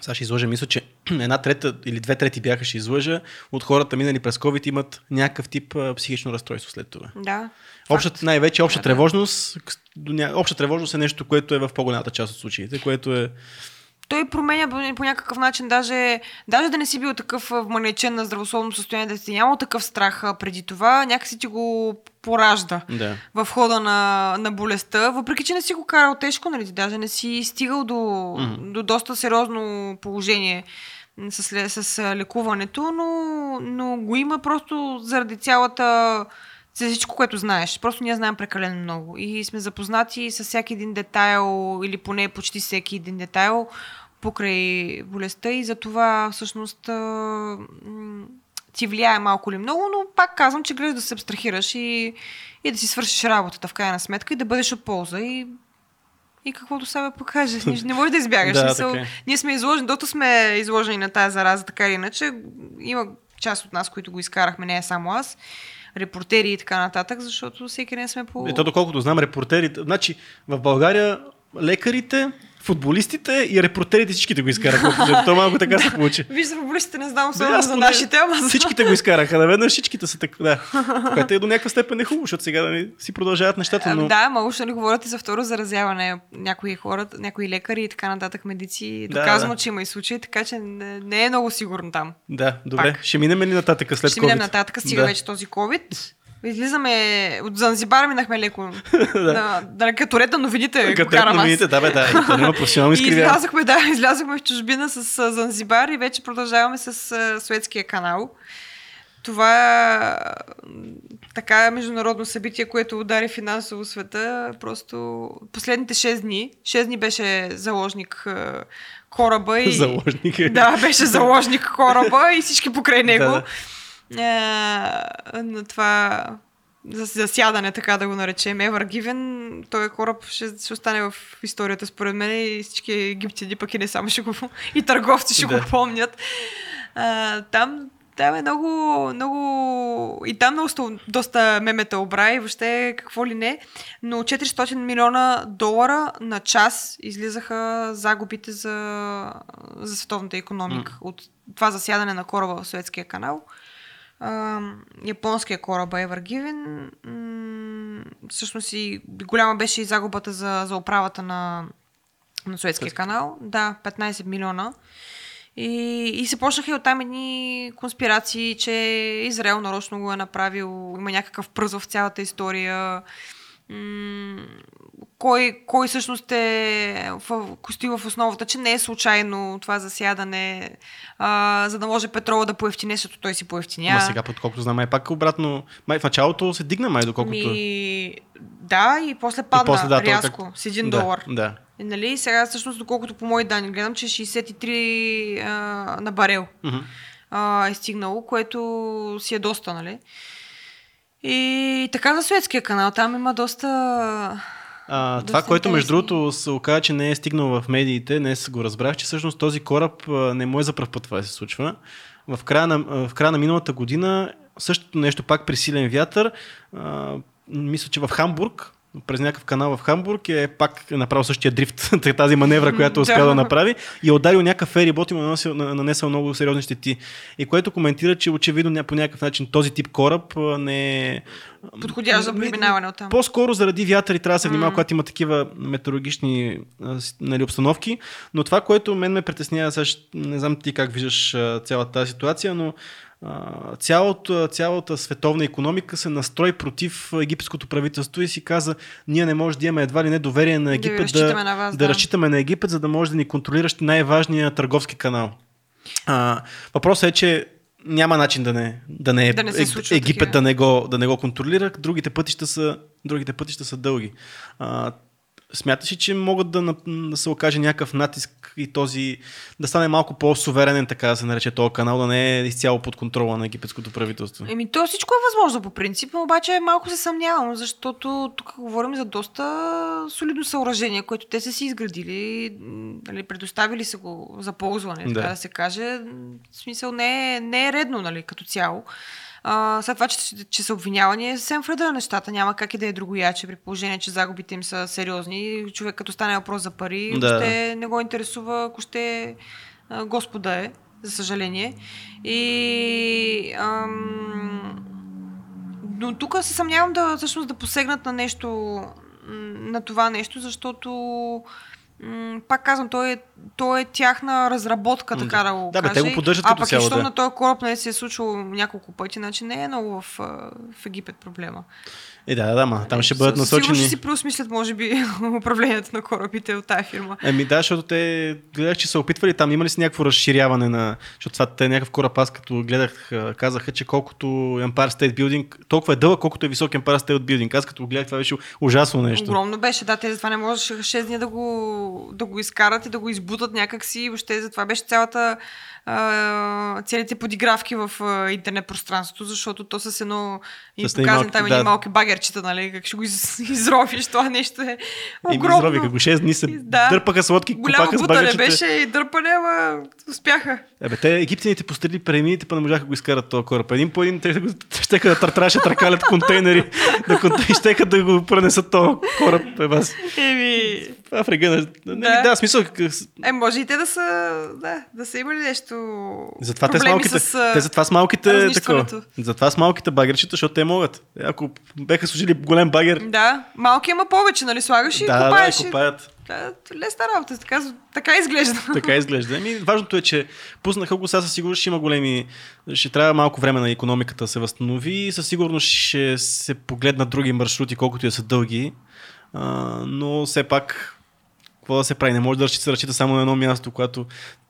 Сега ще излъжа, мисля, че една трета или две трети бяха, ще излъжа, от хората минали през COVID имат някакъв тип а, психично разстройство след това. Да. Общата, най-вече обща да, тревожност, обща тревожност е нещо, което е в по-голямата част от случаите, което е той променя по някакъв начин, даже, даже да не си бил такъв вманечен на здравословно състояние, да си нямал такъв страх преди това, някакси ти го поражда да. в хода на, на болестта, въпреки че не си го карал тежко, нали, даже не си стигал до, mm-hmm. до доста сериозно положение с, с лекуването, но, но го има просто заради цялата за всичко, което знаеш. Просто ние знаем прекалено много и сме запознати с всеки един детайл или поне почти всеки един детайл покрай болестта и за това всъщност ти влияе малко или много, но пак казвам, че гледаш да се абстрахираш и, и да си свършиш работата в крайна сметка и да бъдеш от полза и и каквото себе покаже. Не, не можеш да избягаш. да, Мисъл, е. Ние сме изложени, дото сме изложени на тази зараза, така или иначе. Има част от нас, които го изкарахме, не е само аз репортери и така нататък, защото всеки ден сме по... Ето, доколкото знам, репортерите... Значи, в България лекарите футболистите и репортерите всичките го изкараха. То малко така се получи. Виж, футболистите не знам особено да, за нашите, ама Всичките го изкараха. Наведнъж всичките са така. Да. Което е до някаква степен е хубаво, защото сега да си продължават нещата. Но... Да, ма уж ли говорят и за второ заразяване. Някои хора, някои лекари и така нататък медици да, да. че има и случаи, така че не, не е много сигурно там. Да, добре. Пак. Ще минем ли нататък след COVID? Ще минем нататък, стига да. вече този COVID. Излизаме от Занзибар, минахме леко да. да, като ред на новините. Като ред на новините, да, бе, да. И има професионално изкривяване. излязохме, да, излязохме в чужбина с Занзибар и вече продължаваме с Суетския канал. Това така международно събитие, което удари финансово света. Просто последните 6 дни, 6 дни беше заложник кораба и... Заложник. Да, беше заложник кораба и всички покрай него. Да на това за засядане, така да го наречем. Ever Given, той кораб ще, ще остане в историята според мен и всички египтяни пък и не само ще го и търговци ще Да. го помнят. А, там там е много, много... И там много, доста мемета обра и въобще какво ли не. Но 400 милиона долара на час излизаха загубите за, за световната економика. От това засядане на кораба в Суетския канал. А, японския кораб Ever Given. м, Всъщност и голяма беше и загубата за, за управата на, на Суетския канал. Да, 15 милиона. И, и се почнаха и оттам едни конспирации, че Израел нарочно го е направил, има някакъв пръз в цялата история. М- кой, кой всъщност е в, стои в основата, че не е случайно това засядане, а, за да може петрола да поевтине, защото той си поевтиня. Ама сега, подколкото знам, май пак обратно. Май в началото се дигна, май доколкото. Ми, да, и после падна после, да, рязко как- с 1 да, долар. Да. И, нали, сега всъщност, доколкото по мои данни гледам, че 63 а, на барел а, е стигнало, което си е доста, нали? И така за Суетския канал, там има доста... А, това, което между другото се оказа, че не е стигнал в медиите, днес го разбрах, че всъщност този кораб не му е за пръв път това се случва. В края на, в края на миналата година същото нещо пак при силен вятър. А, мисля, че в Хамбург, през някакъв канал в Хамбург е пак направил същия дрифт, тази маневра, която е успял да направи и е ударил някакъв ферибот и му е нанесъл, на- нанесъл много сериозни щети. И което коментира, че очевидно по някакъв начин този тип кораб не е Подходящ за Ми, преминаване оттам. По-скоро заради вятъри трябва да се внимава, М. когато има такива метеорологични нали, обстановки. Но това, което мен ме притеснява, сега не знам ти как виждаш цялата тази ситуация, но цялото, цялата световна економика се настрои против египетското правителство и си каза, ние не можем да имаме едва ли не доверие на Египет да, разчитаме на вас, да да. разчитаме на Египет, за да може да ни контролираш най-важния търговски канал. А, въпросът е, че няма начин да не, да не, Да не се Египет такива. да не, го, да не го контролира. Другите пътища са, другите пътища са дълги. А, смяташ ли, че могат да, да се окаже някакъв натиск и този да стане малко по-суверенен, така да се нарече този канал, да не е изцяло под контрола на египетското правителство? Еми, то всичко е възможно по принцип, но обаче малко се съмнявам, защото тук говорим за доста солидно съоръжение, което те са си изградили, нали, предоставили са го за ползване, Да. така да се каже. В смисъл не е, не е редно, нали, като цяло. А, след това, че, че са обвинявани, е съвсем вреда на нещата. Няма как и да е другояче, при положение, че загубите им са сериозни. Човек, като стане въпрос за пари, Да. ще не го интересува, ако ще Господа е, за съжаление. И ам, но тук се съмнявам да, всъщност, да посегнат на нещо, на това нещо, защото м, пак казвам, то е, то е тяхна разработка, така да го да, бе, кажа. те го поддържат а пък цяло, да. на този кораб не се е случило няколко пъти, значи не е много в, в Египет проблема. Е, да, да, ма, там ще бъдат със Сигурно насочени. ще си преосмислят, може би, управлението на корабите от тази фирма. Еми да, защото те гледах, че са опитвали там. Има ли си някакво разширяване на... Защото това те някакъв кораб, аз като гледах, казаха, че колкото Empire State Building, толкова е дълъг, колкото е висок Empire State Building. Аз като гледах, това беше ужасно нещо. Огромно беше, да, те затова не можеше 6 дни да го, да го изкарат и да го избутат някакси. Въобще затова беше цялата целите подигравки в интернет пространството, защото то с едно и показани малки- там едни малки багерчета, нали, как ще го из, изровиш, това нещо е Еми, огромно. изровиха го 6 дни се Да. дърпаха с лодки, Голямо копаха с багачите. беше и дърпане, ама успяха. Ебе, те египтяните пострели пирамидите, па не можаха го изкарат този кораб. Един по един те щеха да търтраше търкалят контейнери, да, конте- щеха да го пренесат този кораб. Е, бас. Еми, Африка. Да. Да, Да. да, смисъл. е, може и те да са, да, да са имали нещо Затова те с малките, с, те затова с малките, такова, затова с малките багерчета, защото те могат. Е, Ако беха служили голем багер, Да, малки има повече, нали? Слагаш и да, да, копаят. Да, лесна работа, така, така изглежда. Така изглежда. Ами, важното е, че пуснаха го, сега със сигурност ще има големи... Ще трябва малко време на економиката да се възстанови и със сигурност ще се погледнат други маршрути, колкото и да са дълги. А, но все пак, какво да се прави? Не може да се разчита само на едно място, когато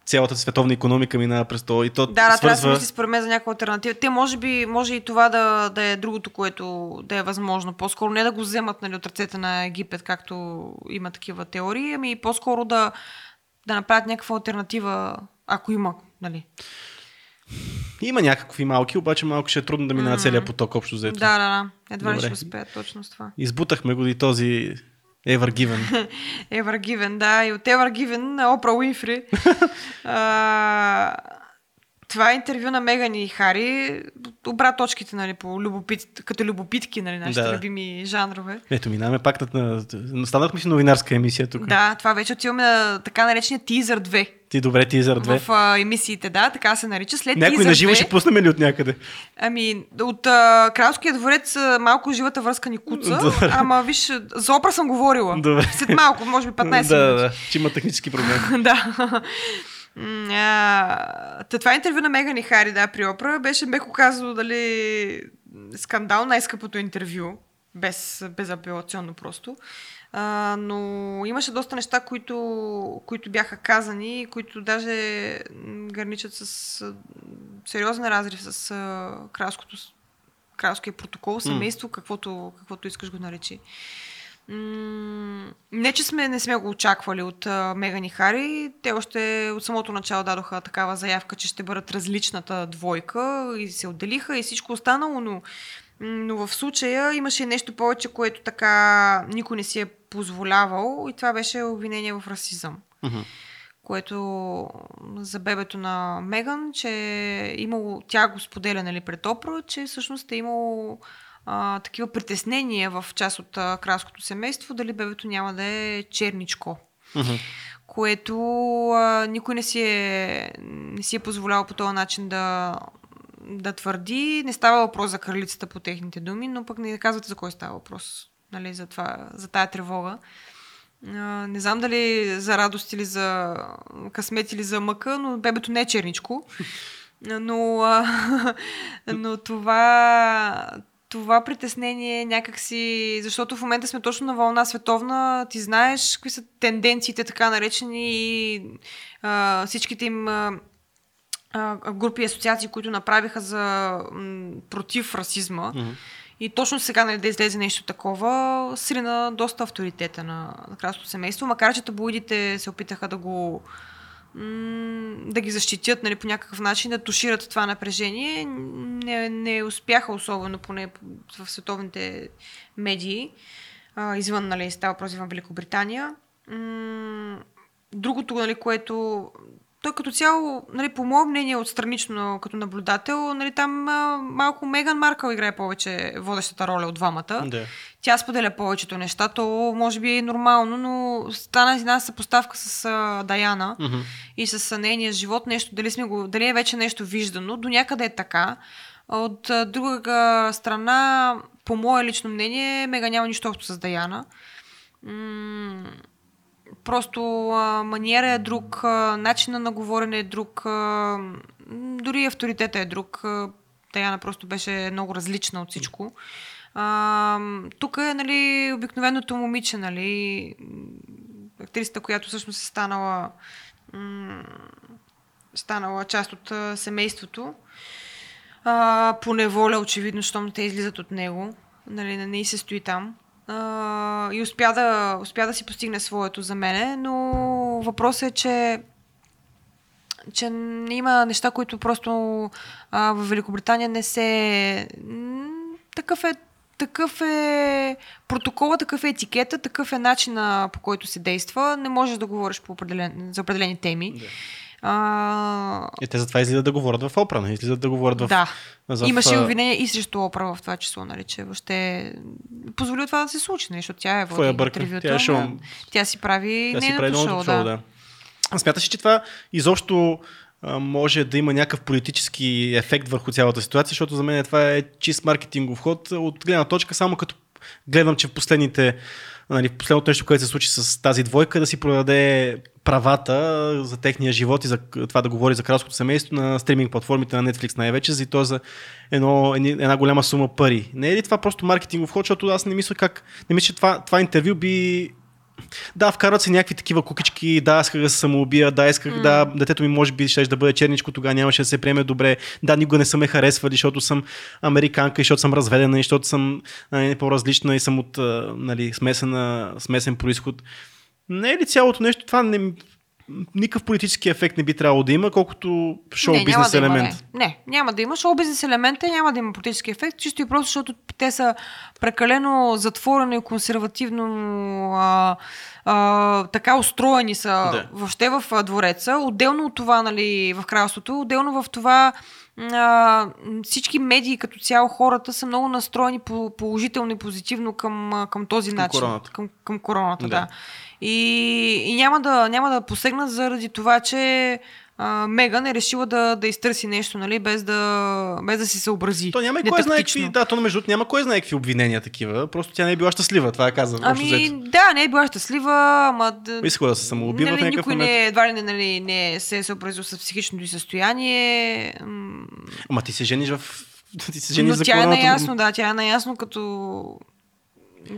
цялата световна економика минава през това. И то Да, да, трябва да се свързва... мисли според мен за някаква альтернатива. Те може би, може и това да, да е другото, което да е възможно. По-скоро не да го вземат нали, от ръцете на Египет, както има такива теории, ами по-скоро да, да направят някаква альтернатива, ако има, нали. Има някакви малки, обаче малко ще е трудно да минава М. целият поток общо взето. Да, да, да. Едва ли ще успеят точно с това. Избутахме го и този Ever Given. Ever Given, да. И от Ever Given на Опра Уинфри. а, това интервю на Меган и Хари. Обра точките, нали, по любопит, като любопитки, нали, нашите Да. любими жанрове. Ето, минаваме пак на... Станахме си новинарска емисия тук. Да, това вече отиваме на така наречения тизър 2. Ти добре, тизър 2. В а, емисиите, да, така се нарича. След Някой на живо 2, ще пуснем ли от някъде? Ами, от а, Кралския дворец а, малко живата връзка ни куца, Добре. ама виж, за опра съм говорила. Добре. След малко, може би 15 минути. да, да, че има технически проблеми. да. А, та това интервю на Меган и Хари, да, при Опра, беше меко казано, дали скандал, най-скъпото интервю, без, безапелационно просто. А, но имаше доста неща, които, които бяха казани, които даже м, граничат с сериозен разрив с кралското, кралския протокол, семейство, каквото, каквото искаш го наречи. М, Не, че сме, не сме го очаквали от а, Меган и Хари. Те още от самото начало дадоха такава заявка, че ще бъдат различната двойка и се отделиха и всичко останало, но, но в случая имаше нещо повече, което така никой не си е позволявал и това беше обвинение в расизъм което за бебето на Меган, че е имало, тя го споделя нали, пред Опра, че всъщност е имало а, такива притеснения в част от а, кралското семейство, дали бебето няма да е черничко. Мгм. Което а, никой не си, е, не си е позволявал по този начин да, да твърди. Не става въпрос за кралицата по техните думи, но пък не казвате за кой става въпрос. Нали, за, това, за тая тревога. А, не знам дали за радост или за късмет или за мъка, но бебето не е черничко. Но, а, но това, това притеснение някакси, защото в момента сме точно на вълна световна, ти знаеш какви са тенденциите така наречени и а, всичките им а, а, групи и асоциации, които направиха за м, против расизма. Мгм. И точно сега нали, да излезе нещо такова, срина доста авторитета на, на кралското семейство, макар че таблоидите се опитаха да го да ги защитят нали, по някакъв начин, да тушират това напрежение. Не, не успяха особено, поне в световните медии, а, извън, нали, става въпрос извън Великобритания. Другото, нали, което той като цяло, нали, по мое мнение, отстранично като наблюдател, нали, там а, малко Меган Маркъл играе повече водещата роля от двамата. Да. Тя споделя повечето неща, то може би е нормално, но стана една съпоставка с а, Даяна Мгм. и с а, нейния живот, нещо, дали, сме го, дали е вече нещо виждано, до някъде е така. От а, друга страна, по мое лично мнение, Мега няма нищо общо с Даяна. М- просто а, маниера е друг, а, начина на говорене е друг, а, дори авторитета е друг. А, Даяна просто беше много различна от всичко. Тук е нали, обикновеното момиче, нали, актрисата, която всъщност е станала, м- станала част от а, семейството. А, по неволя, очевидно, щом те излизат от него. Нали, не, не и се стои там. И успя да, успя да си постигне своето за мене, но въпросът е, че че има неща, които просто а, в Великобритания не се... Такъв е, такъв е протокола, такъв е етикета, такъв е начина по който се действа. Не можеш да говориш по определен, за определени теми. Да. А, И те затова излизат да говорят в опра, не излизат да говорят в... да. в Имаше обвинение и срещу Опра в това число, нали, че въобще позволи това да се случи, нали, защото тя е води бърка? интервюта, Тя е шоу. Тя си прави Тя си нейното прави шоу, шоу, да. А Смяташ че това изобщо може да има някакъв политически ефект върху цялата ситуация, защото за мен това е чист маркетингов ход от гледна точка, само като гледам, че в последните нали, последното нещо, което се случи с тази двойка, да си продаде правата за техния живот и за това да говори за кралското семейство на стриминг платформите на Netflix най-вече, за и то за едно, една голяма сума пари. Не е ли това просто маркетингов ход, защото аз не мисля как, не мисля, че това, това интервю би да, вкарват се някакви такива кукички, да, исках да се самоубия, да, исках mm. да, детето ми може би ще да бъде черничко, тогава нямаше да се приеме добре, да, никога не са ме харесвали, защото съм американка и защото съм разведена и защото съм нали, по-различна и съм от нали, смесена, смесен происход. Не е ли цялото нещо, това не, никакъв политически ефект не би трябвало да има, колкото шоу не, бизнес да има, елемент. не. не, няма да има. Шоу бизнес елемента няма да има политически ефект, чисто и просто, защото те са прекалено затворено и консервативно а, а, така устроени са Да. въобще в двореца. Отделно от това, нали, в кралството, отделно в това а, всички медии като цяло хората са много настроени по- положително и позитивно към, към този Към начин. короната. Към, към короната, Да. да. И, и няма, да, няма да посегнат заради това, че а, Меган е решила да, да изтърси нещо, нали, без да, без да си съобрази. То няма и кой знае какви, да, то между няма кой знае какви обвинения такива, просто тя не е била щастлива, това е каза. общо Ами, да, не е била щастлива, ама... Искала да се самоуби в нали, някакъв никой момент. не, едва ли не, нали, не се е съобразил с психичното й състояние. Ама ти се жениш в... Ти се жениш Но за тя е наясно, да, тя е наясно като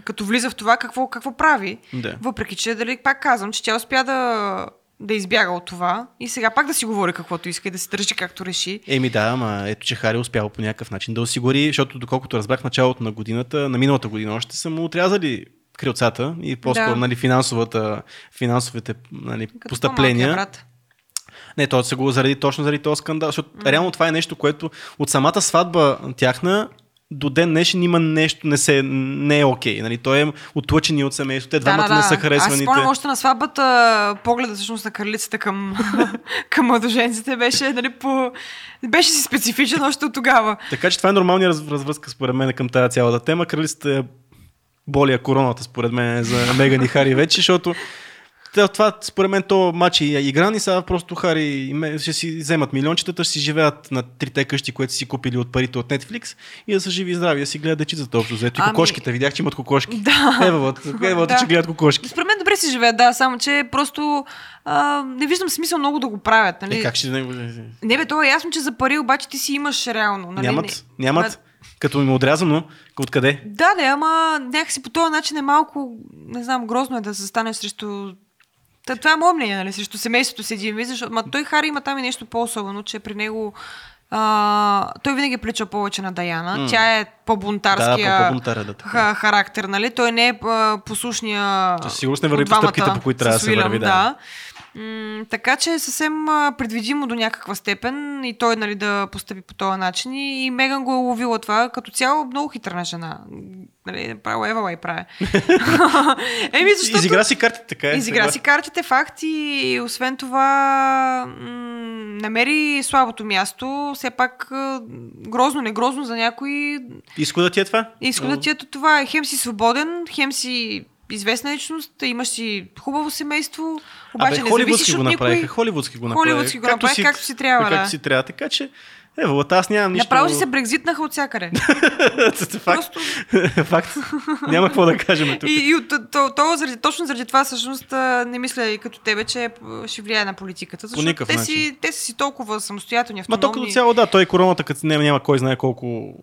като влиза в това какво, какво прави. Да. Въпреки, че дали, пак казвам, че тя успя да, да избяга от това и сега пак да си говори каквото иска и да се държи както реши. Еми да, ама ето, че Хари е успял по някакъв начин да осигури, защото доколкото разбрах в началото на годината, на миналата година още са му отрязали крилцата и по-скоро Да. нали, финансовата, финансовите нали, Като постъпления. брат. Не, то са го заради, точно заради този скандал, защото mm. реално това е нещо, което от самата сватба тяхна до ден днешен има нещо, не, се, не е окей. Нали? Той е отлъчени от семейството, те двамата не са Аз харесваните. спомням още на сватбата, погледа всъщност на кралицата към, към младоженците беше, нали, по... беше си специфичен още от тогава. Така че това е нормалния раз, развръзка според мен към тази цялата тема. Кралицата е болия короната според мен за Меган и Хари вече, защото това, според мен, то матч е игран и сега просто Хари и ще си вземат милиончетата, ще си живеят на трите къщи, които си купили от парите от Netflix и да са живи и здрави, да си гледат дечицата общо. Заето и Ами- кокошките, видях, че имат кокошки. Да. Евалът, евалът, Да. че гледат кокошки. Според мен добре си живеят, да, само че просто а, не виждам смисъл много да го правят. Нали? Е, как ще... Не бе, то е ясно, че за пари обаче ти си имаш реално. Нали? Нямат, Не- нямат. Ма- Като им е отрязано, откъде? Да, да, ама някакси по този начин е малко, не знам, грозно е да се стане срещу... Та, това е мое мнение, нали, срещу семейството си един вид, защото ма той Хари има там и нещо по-особено, че при него а, той винаги прилича повече на Даяна. М. Тя е по-бунтарския Да, да, ха- характер, нали? Той не е а, послушния Със сигурност не върви по стъпките, по които трябва да се върви, да. да. М, така че е съвсем предвидимо до някаква степен и той нали, да постъпи по този начин. И, и Меган го е уловила това. Като цяло много хитрана жена. Нали, право Евала и прави. Еми, защото... Изигра си картите, така е. Изигра си картите, факти и освен това м- намери слабото място. Все пак грозно, не грозно за някой. Изходът ти е това? Изходът ти ето това е хем си свободен, хем си известна личност, имаш си хубаво семейство, обаче Абе, не зависиш го от направиха, никой. холивудски го направиха. Холивудски го направиха, както си трябва, Както да. си трябва, така че... Ево, аз нямам нищо... Направо си се брекзитнаха от всякъде. Факт. Факт. Няма какво да кажем тук. И, и от, то, то, заради, точно заради това всъщност не мисля и като тебе, че а, ще влияе на политиката. Защото те, си, те са си толкова самостоятелни, Ма то автономни. като цяло, да, той короната, като няма, няма кой знае колко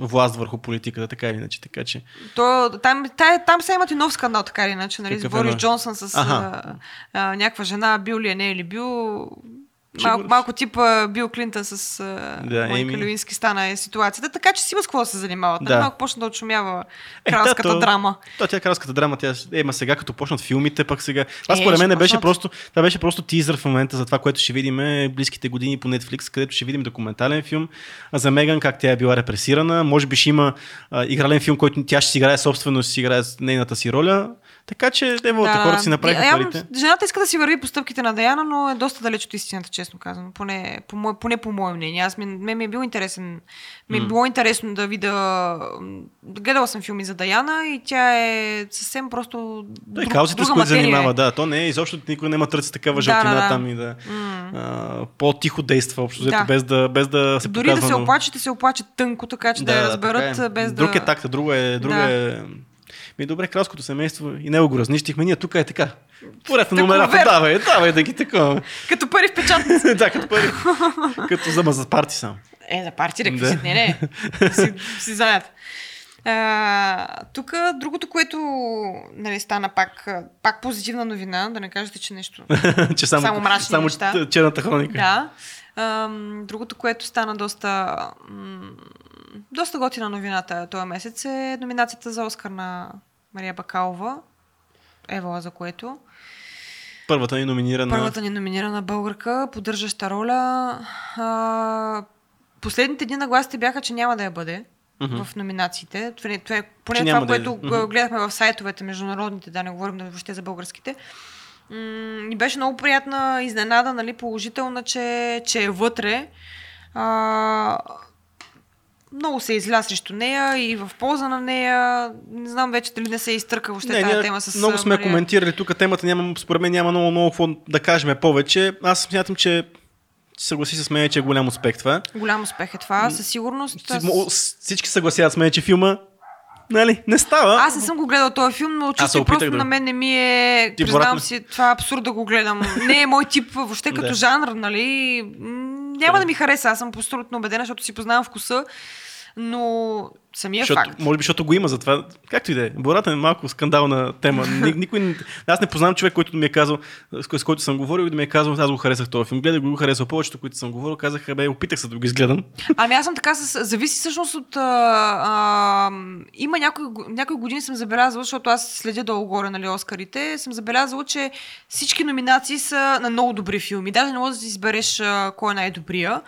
власт върху политиката, така или иначе. Така че. То, там, та, там сега имат и нов скандал, така или иначе, нали, е Борис? Джонсън с Аха. а, а, някаква жена, бил ли е, не е ли бил. Сигурно. Малко, малко типа Бил Клинтън с Да, Моника Еми. Левински стана е ситуацията, така че си има с какво да се занимават. Да. Да. Малко почна да отшумява Е, кралската да, то- драма. То тя кралската драма, тя е, ма сега като почнат филмите, пък сега. Това Е, според мен беше просто, това беше просто тизър в момента за това, което ще видим близките години по Netflix, където ще видим документален филм за Меган, как тя е била репресирана. Може би ще има а, игрален филм, който тя ще си играе собствено, ще си играе нейната си роля. Така че, ево, да, хората си направиха Явно парите. Жената иска да си върви по стъпките на Даяна, но е доста далеч от истината, честно казано. Поне по, мое, поне по мое мнение. Аз ми, ме, ми е било интересен. Ми е било интересно да видя. Гледала съм филми за Даяна и тя е съвсем просто. Той друг- каузите, с които е. занимава, да. То не е изобщо никой няма търси такава Да, жълтина да, да. там и да М. а, по-тихо действа, общо взето, Да. без, да, без да се Дори показва. да се много. оплаче, ще се оплаче тънко, така че да, я разберат така е. без Друг да. е такта, друго е, друго Да. е... Ми добре, кралското семейство и него го разнищихме. Ние тук е така. Поред на номерата, давай, давай да ги такова. Като пари в печат. да, като пари. като зама за парти сам. Е, за парти реквизит, не, не. си, си знаят. А, тук другото, което нали, стана пак, пак позитивна новина, да не кажете, че нещо. че само, Само мрачни само неща. черната хроника. да. Ам, другото, което стана доста, доста готина новината този месец е номинацията за Оскар на Мария Бакалова. Евала за което. Първата ни номинирана. Първата ни номинирана българка, поддържаща роля. А, последните дни нагласите бяха, че няма да я бъде Мгм. в номинациите. Това, е- това е поне Че това, да което Мгм. гледахме в сайтовете международните, да не говорим да въобще за българските. Ни беше много приятна изненада, нали, положителна, че, че е вътре. А, много се изля срещу нея и в полза на нея. Не знам вече дали не се изтърка въобще тази ние тема с много сме Мария. коментирали тук темата, няма, според мен няма много, много какво да кажем повече. Аз смятам, че съгласи с мен, че е голям успех това. Голям успех е това, със сигурност. Аз- Всички съгласяват с мен, че филма нали, не става. Аз не съм го гледал този филм, но чисто просто да- на мен не ми е... Ти признавам си, това е абсурд да го гледам. Не е мой тип въобще като жанр, нали? Няма да ми хареса, аз съм абсолютно убедена, защото си познавам вкуса, но самия Защото, факт. може би, защото го има, затова. Както и да е. Бората е малко скандална тема. Ни- Никой, аз не познавам човек, който ми е казал, с, кой- с който съм говорил и да ми е казал, аз го харесах този филм. Гледах го, го харесал повечето, които съм говорил, казаха, бе, опитах се да го изгледам. Ами аз съм така, с... зависи всъщност от... А, а, има някои, някои години съм забелязала, защото аз следя долу горе, нали, Оскарите, съм забелязала, че всички номинации са на много добри филми. Даже не можеш да избереш а, кой е най-добрия.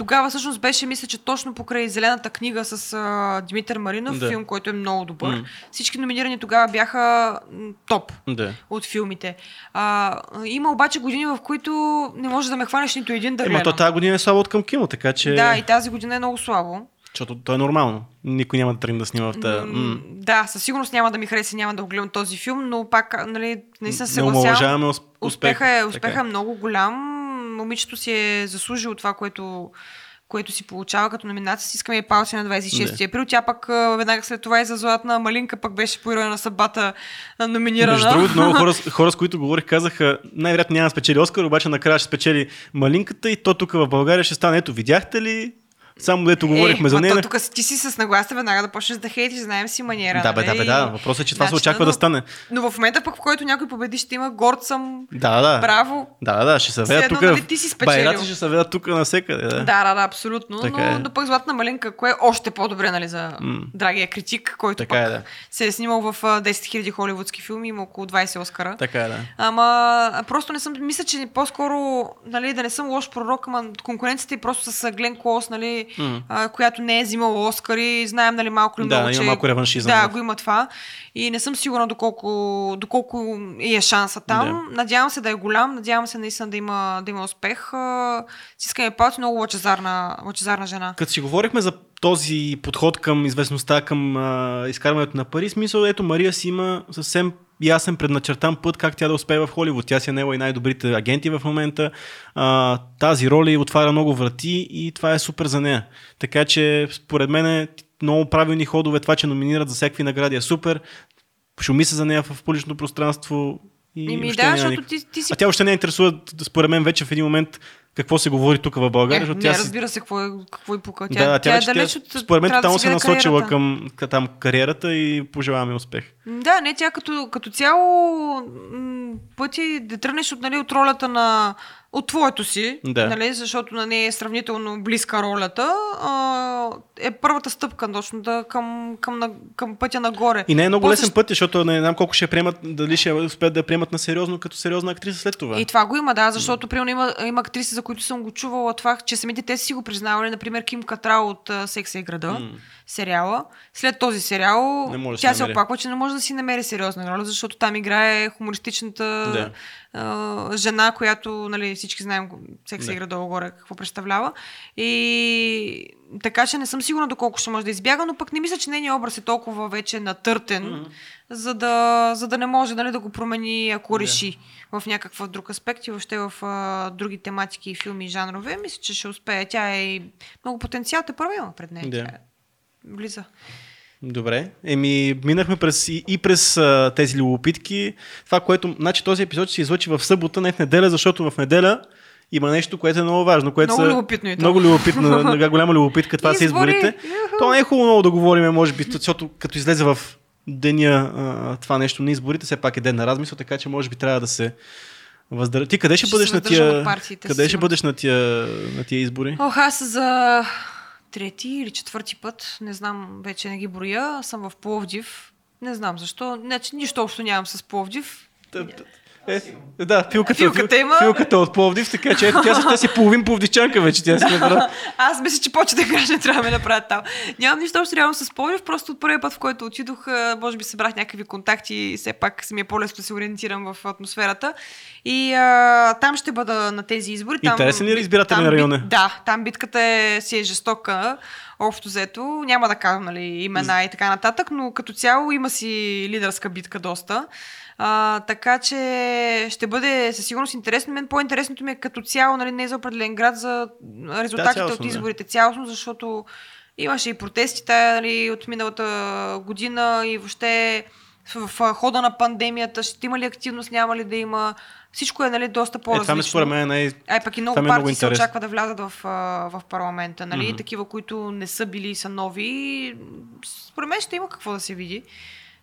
Тогава всъщност беше, мисля, че точно покрай Зелената книга с а, Димитър Маринов, Да. филм, който е много добър. М. Всички номинирани тогава бяха топ Да. от филмите. А, има обаче години, в които не можеш да ме хванеш нито един да Ема то тази година е слабо от към кино, така че. Да, и тази година е много слабо. Защото то е нормално. Никой няма да тръгне да снима в тази. М. Да, със сигурност няма да ми хареса, няма да го гледам този филм, но пак, нали, не се съгласявам. омалжаваме усп- Успеха е, Така успеха е много голям. Момичето си е заслужило това, което което си получава като номинация, си искаме и палци на 26 април. Тя пък веднага след това и за Златна малинка пък беше по на събата номинирана. Между другото, много хора, с- хора, с които говорих, казаха, най-вероятно няма да спечели Оскар, обаче накрая ще спечели малинката и то тук в България ще стане. Ето, видяхте ли? Само дето говорихме е, за нея. то Тук ти си с нагласа веднага да почнеш да хейтиш, знаем си маниера. Да, бе, да, нали? бе, да. Въпросът е, че това се Начина, очаква но- да стане. Но в момента пък, в който някой победи, ще има горд съм. Да, да. Браво. Да, да, ще се ведат тук. нали, ти си спечелил. Байраци ще се ведат тук навсекъде. Да. Да, да, да, абсолютно. Така но, е. но пък Златна малинка, кое е още по-добре, нали, за М. драгия критик, който Така пък е, да. се е снимал в а, 10 000 холивудски филми, има около 20 Оскара. Така е, да. Ама просто не съм, мисля, че по-скоро, нали, да не съм лош пророк, ама конкуренцията е просто с Глен Клоус, нали, М. а, която не е взимала Оскари, знаем, нали, малко ли Да, много, има че... малко реваншизъм Да, в- го има това. И не съм сигурна доколко, доколко е шанса там. Надявам се да е голям, надявам се наистина да има, да има успех. А, Си искаме палци, много лъчезарна, лъчезарна жена. Като си говорихме за този подход към известността, към а, изкарването на пари, смисъл, ето Мария си има съвсем ясен предначертан път как тя да успее в Холивуд. Тя си е наела и най-добрите агенти в момента. А, тази роля отваря много врати и това е супер за нея. Така че, според мен, е много правилни ходове. Това, че номинират за всякакви награди е супер. Шуми се за нея в публично пространство. И Еми въобще да, защото никак- ти, ти си А тя още не я интересува, според мен, вече в един момент какво се говори тук в България. Е, защото не, тя разбира се, какво е, какво е пука. Тя, да, тя, е вече далеч тя, от... Според мен да си се е насочила към к- там кариерата и пожелаваме успех. Да, не, тя като, като цяло пъти да тръгнеш от, нали, от ролята на от твоето си, Да. нали, защото на нея е сравнително близка ролята, а, е първата стъпка точно да, към, към, на, към пътя нагоре. И не е много После лесен път, защото не знам колко ще приемат, дали ще успеят да приемат на сериозно като сериозна актриса след това. И това го има, да, защото примерно има, има актриси, за които съм го чувала това, че самите те си го признавали. Например, Ким Катрал от Секса и града, М. сериала. След този сериал тя се намери. оплаква, че не може да си намери сериозна роля, защото там играе хумористичната Да. а, жена, която нали, всички знаем Секса Да. и града горе какво представлява. И така че не съм сигурна доколко ще може да избяга, но пък не мисля, че нейният образ е толкова вече натъртен, Мгм. за, да, за да не може нали, да го промени, ако Да. реши в някакъв друг аспект и въобще в а, други тематики, филми и жанрове. Мисля, че ще успее. Тя е много потенциал, те първа има пред нея. Да. Влиза. Добре. Еми, минахме през, и, и през а, тези любопитки. Това, което. Значи този епизод се излъчи в събота, не в неделя, защото в неделя има нещо, което е много важно. Което Много са, любопитно и то. Много любопитно, много голяма любопитка. Това са Избори! изборите. То не е хубаво много да говорим, може би, защото като излезе в деня а, това нещо на изборите, все пак е ден на размисъл, така че може би трябва да се въздържа. Ти къде ще, Ще бъдеш на тия, партиите, къде ще бъдеш на тия, на тия избори? Ох, аз за трети или четвърти път, не знам, вече не ги броя, съм в Пловдив. Не знам защо. Значи, нищо общо нямам с Пловдив. Та- та- Е, да, филката, Филката има. филката от Пловдив, така че ето, тя, тя си половин пловдивчанка вече. Тя си разбра. Аз мисля, че почета граждани трябва да ме направят там. Нямам нищо общо реално с Пловдив, просто от първия път, в който отидох, може би събрах някакви контакти и все пак си ми е по-лесно да се ориентирам в атмосферата. И а, там ще бъда на тези избори. Там, Интересен ли е избирателен район е? Да, там битката е, си е жестока. Общо взето, няма да кажа нали, имена и така нататък, но като цяло има си лидерска битка доста. А, така че ще бъде със сигурност интересно. Мен по-интересното ми е като цяло, нали, не за определен град, за резултатите цялостно, от да. изборите цялостно, защото имаше и протестите нали, от миналата година и въобще в, хода на пандемията ще има ли активност, няма ли да има. Всичко е нали, доста Е, по-различно. това ми според мен е най... Ай, пък и много е много партии се интересно. очаква да влязат в, в парламента, нали? Мгм. Такива, които не са били и са нови. Според мен ще има какво да се види.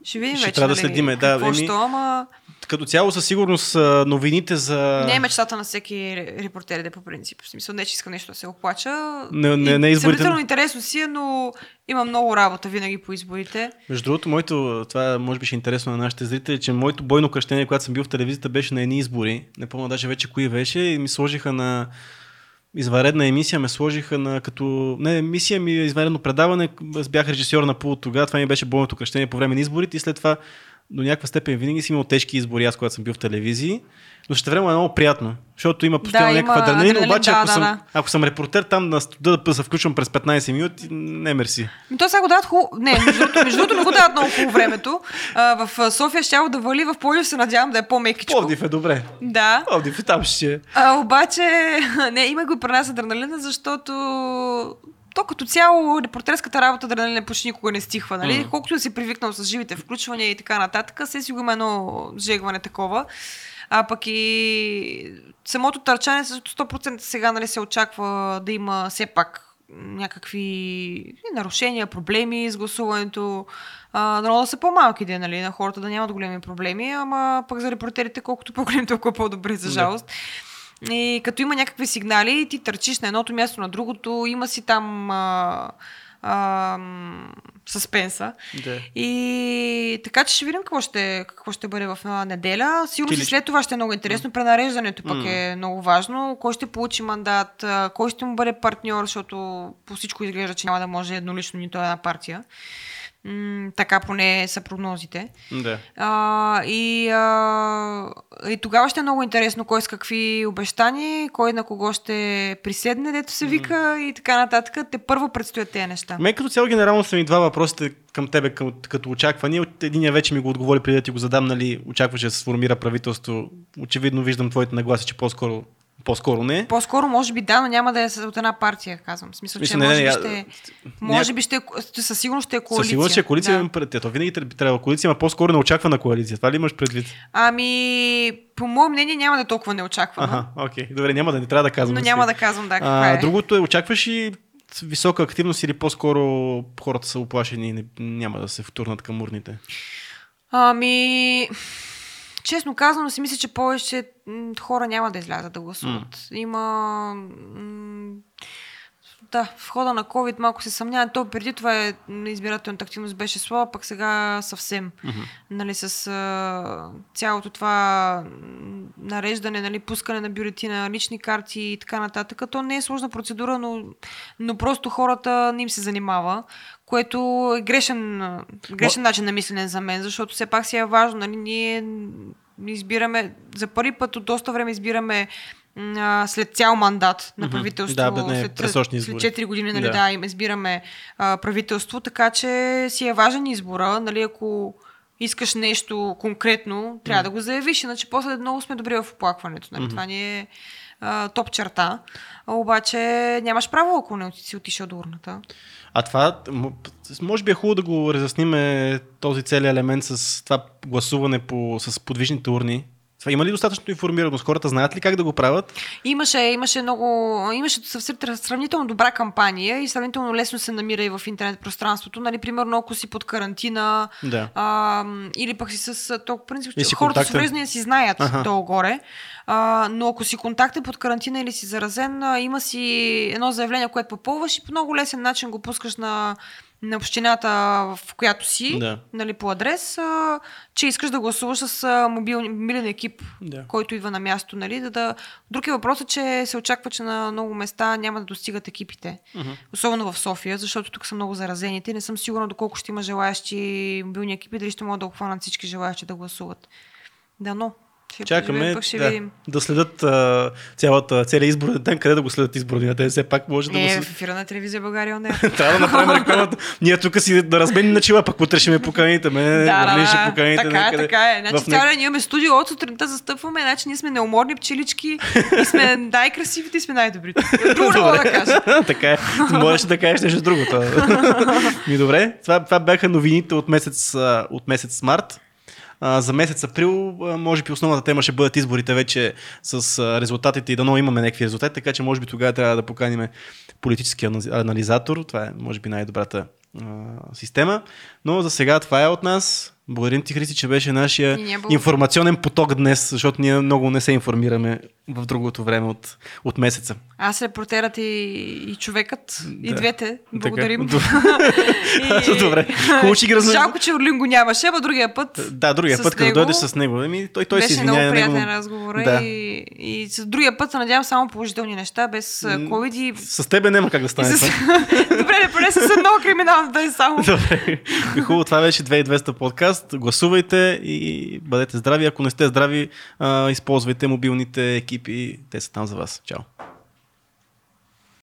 Ще видим Ще вече, трябва да нали, следиме, да, какво еми- ще, ама Като цяло със сигурност новините за... не е мечтата на всеки ре- репортер, да е по принцип. В смисъл, не че иска нещо да се оплача. Не- не- не изборите- Съмнително интересно си е, но има много работа винаги по изборите. Между другото, моето, това може би ще е интересно на нашите зрители, че моето бойно кръщение, когато съм бил в телевизията, беше на едни избори. Не помня даже вече кои беше и ми сложиха на изваредна емисия, ме сложиха на като... Не, емисия ми е изваредно предаване. Аз бях режисьор на Пул тогава. Това ми беше бойното кръщение по време на изборите и след това до някаква степен винаги си имал тежки избори, аз когато съм бил в телевизии. Но ще време е много приятно, защото има постоянно Да, някаква адреналин, обаче да, ако, да, съм, да. ако съм репортер там на студа да се включвам през 15 минути, не мерси. Ми то сега го дават хубаво. Не, между другото, между другото не го дават много хубаво времето. А, в София ще да вали, в Пловдив се надявам да е по-мекичко. Пловдив е добре. Да. Пловдив е там ще. А, обаче, не, има го при нас адреналина, защото то като цяло репортерската работа адреналина почти никога не стихва, нали? Мгм. Колкото да си привикнал с живите включвания и така нататък, се си го има едно жегване такова. А пък и самото търчане с 100% сега нали, се очаква да има все пак някакви нарушения, проблеми с гласуването. А, дано да са по-малки, де, нали, на хората да нямат големи проблеми, ама пък за репортерите колкото по-големи, толкова по-добре, за Да. жалост. И като има някакви сигнали, ти търчиш на едното място, на другото, има си там а, а, съспенса. Да. И така че ще видим какво ще, какво ще бъде в неделя. Сигурно Ти след това ще е много интересно. Пренареждането пък М. е много важно. Кой ще получи мандат, кой ще му бъде партньор, защото по всичко изглежда, че няма да може еднолично нито една партия. М, така поне са прогнозите. Да. А, и, а, и тогава ще е много интересно кой с какви обещания, кой на кого ще приседне, дето се вика и така нататък. Те първо предстоят тези неща. Мен като цяло генерално са ми два въпроса към тебе към, като очаквания. Единия вече ми го отговори преди да ти го задам, нали, очакваше да се сформира правителство. Очевидно виждам твоите нагласи, че по-скоро, по-скоро не. По-скоро може би да, но няма да е от една партия, казвам. В смисъл, Мисля, че не, не, може, би я- ще, може би ще, със сигурност ще е коалиция. Със сигурност, че коалиция, Да. то винаги трябва коалиция, ама по-скоро неочаквана коалиция. Това ли имаш предвид? Ами, по мое мнение няма да е толкова неочаквано. Ага, окей. Добре, няма да не трябва да казвам. но няма да казвам да каква а, е. Другото е, очакваш и висока активност или по-скоро хората са оплашени и не, няма да се втурнат към урните? Ами, честно казано си мисля, че повече хора няма да излязат да гласуват. Има... м, Да, в хода на COVID малко се съмнявам. То преди това е, избирателната активност беше слаба, пък сега съвсем. Нали, с а, цялото това нареждане, нали, пускане на бюлетина, лични карти и така нататък. То не е сложна процедура, но, но просто хората не им се занимава, което е грешен, грешен начин на мислене за мен, защото все пак си е важно. Нали, ние избираме, за първи път от доста време избираме а, след цял мандат на правителство, Да, бе, не, след, след избори. 4 години, нали, Да. да, им избираме а, правителство, така че си е важен избора, нали, ако искаш нещо конкретно, трябва да го заявиш, иначе после много сме добри в оплакването. Нали? Това ни е а, топ черта. Обаче нямаш право, ако не си отишъл до урната. А това, може би е хубаво да го разясниме този целият елемент с това гласуване по, с подвижните урни. Това има ли достатъчно информираност? Хората знаят ли как да го правят? Имаше, имаше много, имаше съвсем сравнително добра кампания и сравнително лесно се намира и в интернет пространството. Нали, примерно, ако си под карантина, Да. а, или пък си с то, принцип, че хората с контактен. увреждания си знаят Аха. долу-горе. А, но ако си контактен под карантина или си заразен, а, има си едно заявление, което попълваш и по много лесен начин го пускаш на на общината, в която си, Да. нали, по адрес, а, че искаш да гласуваш с мобил, мобилен екип, Да. който идва на място. Нали, да, да... Друг е въпросът, че се очаква, че на много места няма да достигат екипите. Особено в София, защото тук са много заразените. Не съм сигурна доколко ще има желаящи мобилни екипи, дали ще могат да обхванат всички желаящи да гласуват. Да, но. Ще Чакаме пък ще да, видим. да следят а, цялата, целият изборен ден, къде да го следят изборния ден. Все пак може да го Е, в ефира на телевизия България не. Трябва да направим рекламата. Ние тук си да разменим начала, пък утре ще ме поканите. Ме, да, да, Орлин ще да. поканите така е, някъде така е. Значи в цял ден имаме студио, от сутринта застъпваме, значи ние сме неуморни пчелички и сме най-красивите и сме най-добрите. Друго не да кажа. така е. Можеш да кажеш нещо друго. Ми добре. Това, това бяха новините от месец, от месец март. А, за месец април, а, може би основната тема ще бъдат изборите вече с а, резултатите и дано имаме някакви резултати, така че може би тогава трябва да поканим политически анализ- анализатор. Това е, може би, най-добрата система. Но за сега това е от нас. Благодарим ти, Христи, че беше нашия информационен поток днес, защото ние много не се информираме в другото време от, от месеца. Аз, репортерът и, и човекът, и Да. двете. Благодарим. Добре. И- Добре. Ги размеш- Жалко, че Орлин го нямаше, ама другия път. Да, другия път, като него дойдеш с него, еми, той, той се извинява. много на него, приятен разговор. Да. И, и с другия път се надявам само положителни неща, без а, COVID и... С тебе няма как да и стане с... Добре, не поне с едно криминално да е само. Добре. И Хубаво, това беше 2200 подкаст. Гласувайте и бъдете здрави. Ако не сте здрави, а, използвайте мобилните екипи. Те са там за вас. Чао.